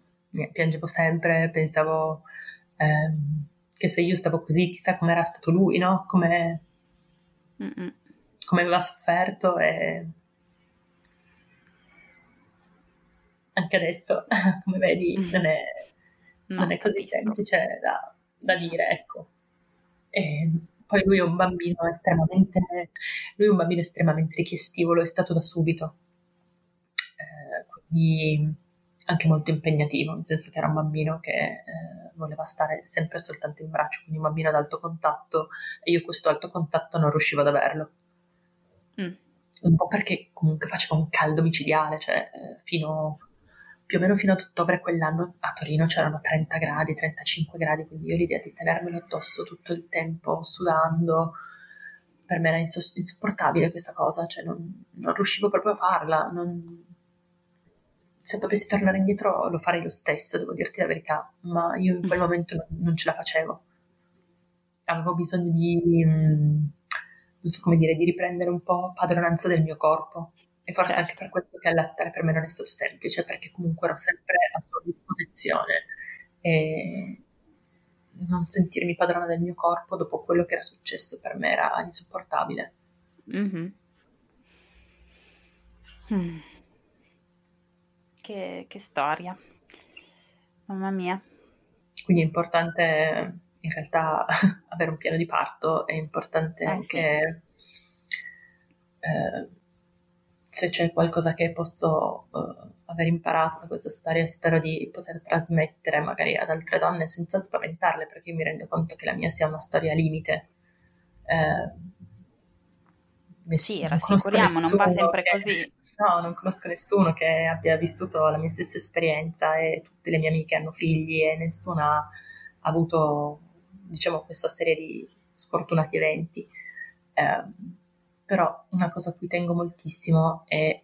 Speaker 2: piangevo sempre, pensavo ehm, che se io stavo così, chissà com'era stato lui, no? Come, come aveva sofferto e anche adesso, come vedi, mm. non è, no, non è così capisco. semplice da, da, dire, ecco. E poi lui è un bambino estremamente, lui è un bambino estremamente richiestivolo, è stato da subito, eh, quindi anche molto impegnativo, nel senso che era un bambino che eh, voleva stare sempre soltanto in braccio, quindi un bambino ad alto contatto e io questo alto contatto non riuscivo ad averlo. Mm. Un po' perché comunque faceva un caldo micidiale, cioè eh, fino più o meno fino ad ottobre quell'anno a Torino c'erano 30 gradi, 35 gradi, quindi io l'idea di tenermelo addosso tutto il tempo sudando, per me era insopportabile questa cosa, cioè non, non riuscivo proprio a farla. Non... Se potessi tornare indietro lo farei lo stesso, devo dirti la verità, ma io in quel momento non, non ce la facevo. Avevo bisogno di, mm, non so come dire, di riprendere un po' padronanza del mio corpo e forse certo. anche per questo che allattare per me non è stato semplice, perché comunque ero sempre a sua disposizione e non sentirmi padrona del mio corpo dopo quello che era successo per me era insopportabile. Mm-hmm.
Speaker 1: Mm. Che, che, storia, mamma mia.
Speaker 2: Quindi è importante in realtà avere un piano di parto, è importante eh, anche sì. eh, se c'è qualcosa che posso uh, aver imparato da questa storia, spero di poter trasmettere magari ad altre donne senza spaventarle, perché io mi rendo conto che la mia sia una storia limite.
Speaker 1: Eh, sì, rassicuriamo, non va sempre che, così.
Speaker 2: No, non conosco nessuno che abbia vissuto la mia stessa esperienza e tutte le mie amiche hanno figli e nessuna ha avuto, diciamo, questa serie di sfortunati eventi. Eh, però una cosa a cui tengo moltissimo è eh,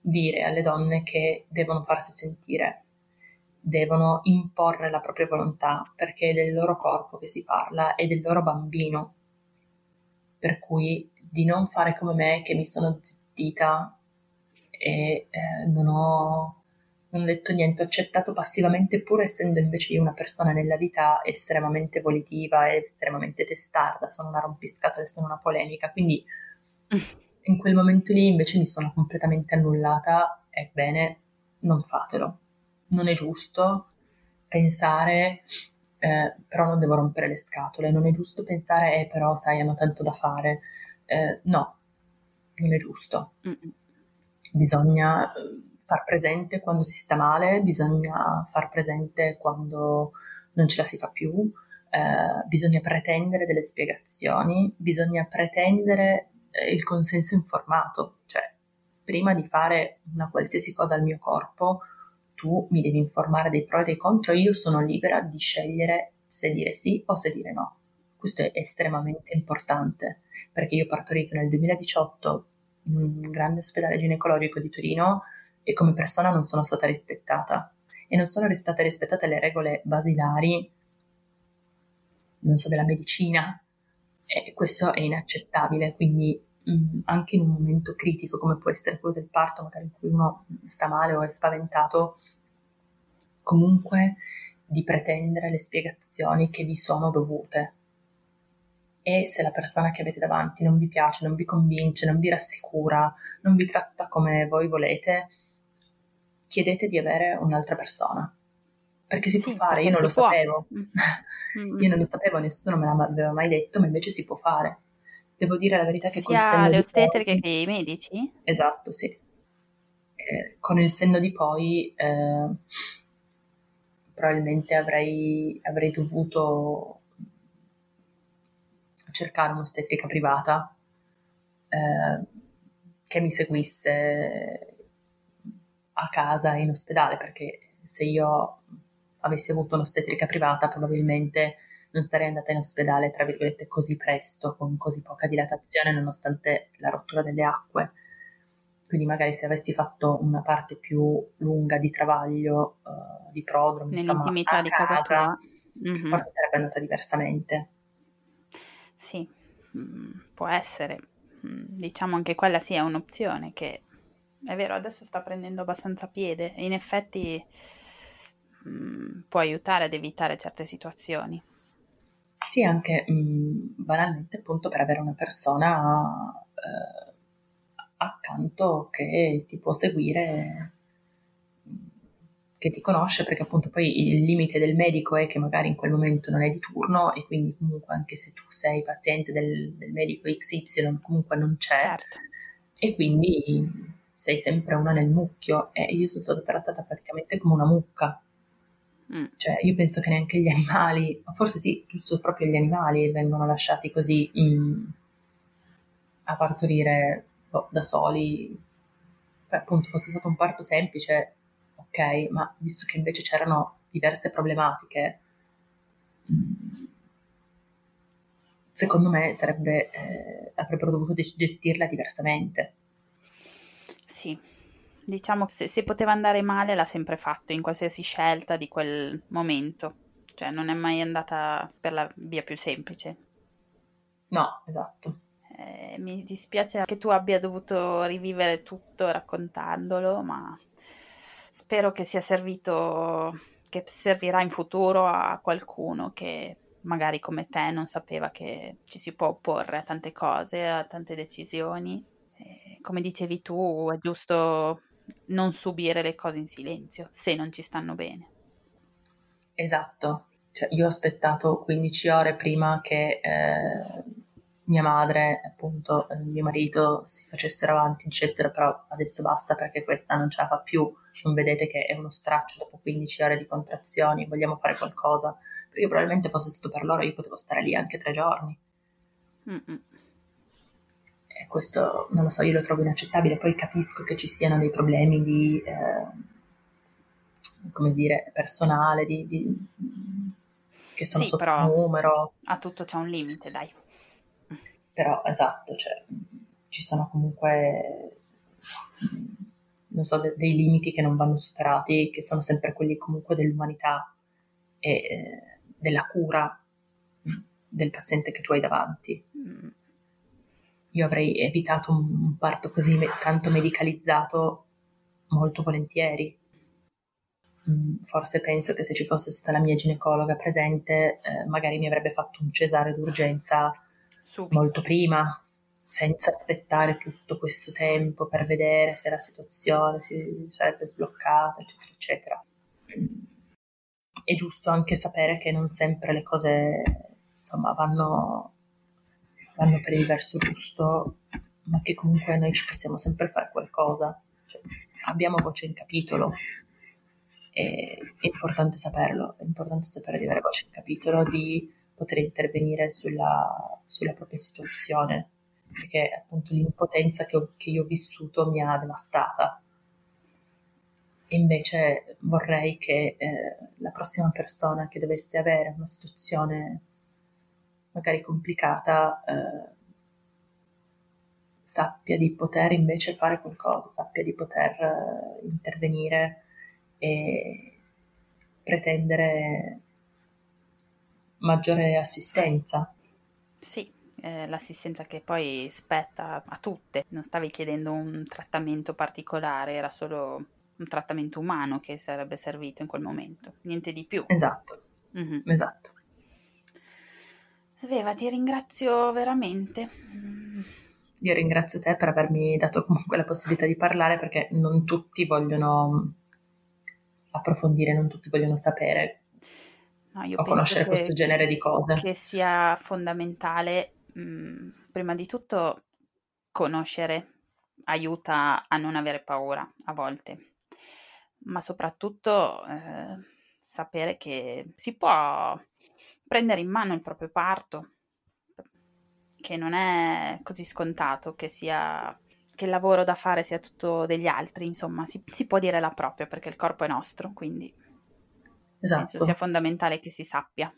Speaker 2: dire alle donne che devono farsi sentire, devono imporre la propria volontà, perché è del loro corpo che si parla e del loro bambino. Per cui di non fare come me che mi sono zittita e eh, non ho non ho detto niente, ho accettato passivamente pur essendo invece io una persona nella vita estremamente volitiva e estremamente testarda, sono una rompiscatole, sono una polemica, quindi in quel momento lì invece mi sono completamente annullata, ebbene non fatelo, non è giusto pensare eh, però non devo rompere le scatole, non è giusto pensare eh però sai hanno tanto da fare, eh, no, non è giusto, bisogna eh, far presente quando si sta male, bisogna far presente quando non ce la si fa più, eh, bisogna pretendere delle spiegazioni, bisogna pretendere eh, il consenso informato, cioè prima di fare una qualsiasi cosa al mio corpo, tu mi devi informare dei pro e dei contro, io sono libera di scegliere se dire sì o se dire no. Questo è estremamente importante perché io ho partorito nel 2018 in un grande ospedale ginecologico di Torino e come persona non sono stata rispettata e non sono state rispettate le regole basilari, non so, della medicina e questo è inaccettabile, quindi mh, anche in un momento critico come può essere quello del parto, magari in cui uno sta male o è spaventato, comunque di pretendere le spiegazioni che vi sono dovute. E se la persona che avete davanti non vi piace, non vi convince, non vi rassicura, non vi tratta come voi volete, chiedete di avere un'altra persona. Perché si sì, può fare, io non lo può. sapevo. Mm. io non lo sapevo, nessuno me l'aveva mai detto, ma invece si può fare. Devo dire la verità che
Speaker 1: Sia con il le ostetriche che i medici?
Speaker 2: Esatto, sì. Eh, con il senno di poi eh, probabilmente avrei, avrei dovuto cercare un'ostetrica privata eh, che mi seguisse a casa in ospedale perché se io avessi avuto un'ostetrica privata probabilmente non sarei andata in ospedale tra virgolette così presto con così poca dilatazione nonostante la rottura delle acque. Quindi magari se avessi fatto una parte più lunga di travaglio uh, di prodromo
Speaker 1: nell'intimità insomma, di casa, casa tua.
Speaker 2: mm-hmm. forse sarebbe andata diversamente.
Speaker 1: Sì. Mm, può essere. Mm, diciamo anche quella sia sì, un'opzione che è vero, adesso sta prendendo abbastanza piede e in effetti mh, mm, può aiutare ad evitare certe situazioni.
Speaker 2: Sì, anche mh, mm, banalmente appunto per avere una persona eh, accanto che ti può seguire, che ti conosce, perché appunto poi il limite del medico è che magari in quel momento non è di turno e quindi comunque anche se tu sei paziente del, del medico XY comunque non c'è. Certo. E quindi sei sempre una nel mucchio e io sono stata trattata praticamente come una mucca. Mm. Cioè, io penso che neanche gli animali, forse sì, giusto proprio gli animali vengono lasciati così mm, a partorire boh, da soli. Beh, appunto, fosse stato un parto semplice, ok, ma visto che invece c'erano diverse problematiche, mm, secondo me sarebbe, eh, avrebbero dovuto gestirla diversamente.
Speaker 1: Sì, diciamo che se, se poteva andare male l'ha sempre fatto in qualsiasi scelta di quel momento, cioè non è mai andata per la via più semplice.
Speaker 2: No, esatto.
Speaker 1: Eh, mi dispiace che tu abbia dovuto rivivere tutto raccontandolo, ma spero che sia servito, che servirà in futuro a qualcuno che magari come te non sapeva che ci si può opporre a tante cose, a tante decisioni come dicevi tu, è giusto non subire le cose in silenzio se non ci stanno bene.
Speaker 2: Esatto, cioè, io ho aspettato 15 ore prima che eh, mia madre appunto eh, mio marito si facessero avanti, dicessero però adesso basta perché questa non ce la fa più, non vedete che è uno straccio dopo 15 ore di contrazioni, vogliamo fare qualcosa, perché probabilmente fosse stato per loro io potevo stare lì anche tre giorni. Mm-mm questo non lo so, io lo trovo inaccettabile, poi capisco che ci siano dei problemi di, eh, come dire, personale, di, di, che sono sì, sotto però numero.
Speaker 1: A tutto c'è un limite, dai.
Speaker 2: Però, esatto, cioè, ci sono comunque, non so, de- dei limiti che non vanno superati, che sono sempre quelli comunque dell'umanità e eh, della cura del paziente che tu hai davanti. Mm io avrei evitato un parto così tanto medicalizzato molto volentieri. Mm, forse penso che se ci fosse stata la mia ginecologa presente, eh, magari mi avrebbe fatto un cesare d'urgenza Subito. molto prima, senza aspettare tutto questo tempo per vedere se la situazione si sarebbe sbloccata, eccetera, eccetera. Mm, è giusto anche sapere che non sempre le cose insomma, vanno vanno per il verso giusto, ma che comunque noi ci possiamo sempre fare qualcosa. Cioè, abbiamo voce in capitolo. È importante saperlo, è importante sapere di avere voce in capitolo, di poter intervenire sulla, sulla propria situazione, perché appunto l'impotenza che, ho, che io ho vissuto mi ha devastata. invece vorrei che eh, la prossima persona che dovesse avere una situazione magari complicata eh, sappia di poter invece fare qualcosa, sappia di poter eh, intervenire e pretendere maggiore assistenza.
Speaker 1: Sì, eh, l'assistenza che poi spetta a tutte, non stavi chiedendo un trattamento particolare, era solo un trattamento umano che sarebbe servito in quel momento, niente di più.
Speaker 2: Esatto, mm-hmm. esatto.
Speaker 1: Sveva, ti ringrazio veramente.
Speaker 2: Io ringrazio te per avermi dato comunque la possibilità di parlare perché non tutti vogliono approfondire, non tutti vogliono sapere no, o conoscere questo genere di cose.
Speaker 1: Che sia fondamentale, mh, mm, prima di tutto, conoscere aiuta a non avere paura a volte ma soprattutto eh, sapere che si può prendere in mano il proprio parto, che non è così scontato che sia che il lavoro da fare sia tutto degli altri, insomma, si, si può dire la propria perché il corpo è nostro, quindi esatto. penso sia fondamentale che si sappia.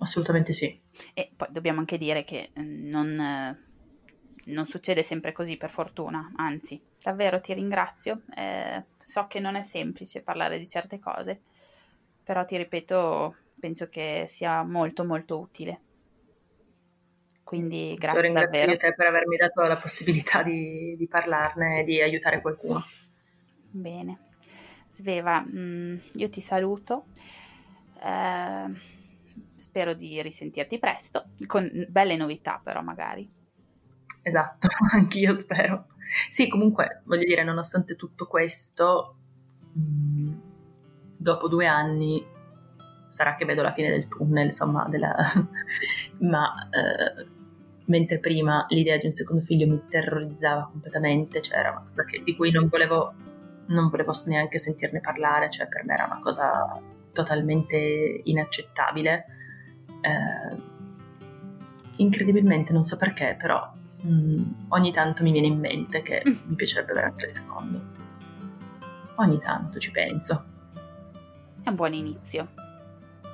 Speaker 2: Assolutamente sì.
Speaker 1: E poi dobbiamo anche dire che mm, non non succede sempre così per fortuna, anzi, davvero ti ringrazio. Eh, so che non è semplice parlare di certe cose, però ti ripeto, penso che sia molto molto utile. Quindi grazie
Speaker 2: Io ringrazio
Speaker 1: davvero.
Speaker 2: te per avermi dato la possibilità di, di parlarne e di aiutare qualcuno.
Speaker 1: Bene. Sveva, mm, io ti saluto. Eh, spero di risentirti presto, con belle novità però magari.
Speaker 2: Esatto, anch'io spero. Sì, comunque, voglio dire, nonostante tutto questo, mm, dopo due anni sarà che vedo la fine del tunnel, insomma, della... ma eh, mentre prima l'idea di un secondo figlio mi terrorizzava completamente, cioè era una cosa che, di cui non volevo, non volevo neanche sentirne parlare, cioè per me era una cosa totalmente inaccettabile. Eh, incredibilmente, non so perché, però mm, ogni tanto mi viene in mente che mm. mi piacerebbe avere tre secondi. Ogni tanto ci penso.
Speaker 1: È un buon inizio.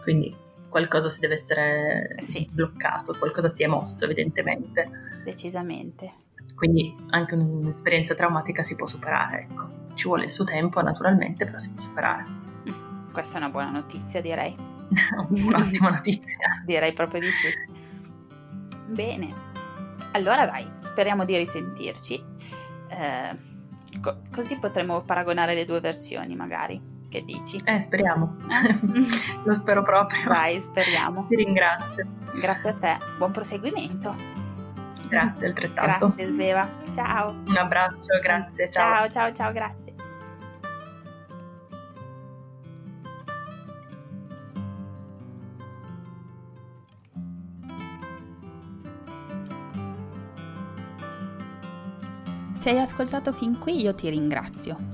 Speaker 2: Quindi qualcosa si deve essere sì. sbloccato, qualcosa si è mosso evidentemente.
Speaker 1: Decisamente.
Speaker 2: Quindi anche un'esperienza traumatica si può superare, ecco. Ci vuole il suo tempo naturalmente, però si può superare.
Speaker 1: Mm, questa è una buona notizia, direi.
Speaker 2: Un'ottima notizia.
Speaker 1: direi proprio di sì. Bene, allora dai, speriamo di risentirci. Eh, co- così potremo paragonare le due versioni, magari. Che dici?
Speaker 2: Eh, speriamo. Lo spero proprio.
Speaker 1: Dai, speriamo.
Speaker 2: Ti ringrazio.
Speaker 1: Grazie a te. Buon proseguimento.
Speaker 2: Grazie altrettanto.
Speaker 1: Grazie Sveva. Ciao.
Speaker 2: Un abbraccio, grazie.
Speaker 1: Ciao, ciao, ciao, ciao grazie. Se hai ascoltato fin qui io ti ringrazio.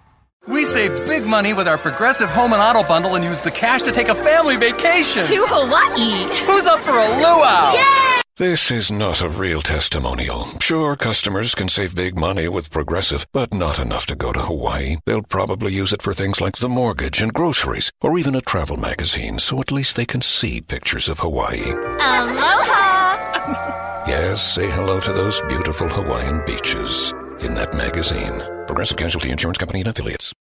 Speaker 3: We saved big money with our Progressive Home and Auto bundle and used the cash to take a family vacation
Speaker 4: to Hawaii.
Speaker 3: Who's up for a luau?
Speaker 4: Yay!
Speaker 5: This is not a real testimonial. Sure, customers can save big money with Progressive, but not enough to go to Hawaii. They'll probably use it for things like the mortgage and groceries, or even a travel magazine, so at least they can see pictures of Hawaii.
Speaker 4: Aloha!
Speaker 5: yes, say hello to those beautiful Hawaiian beaches in that magazine. Progressive Casualty Insurance Company and Affiliates.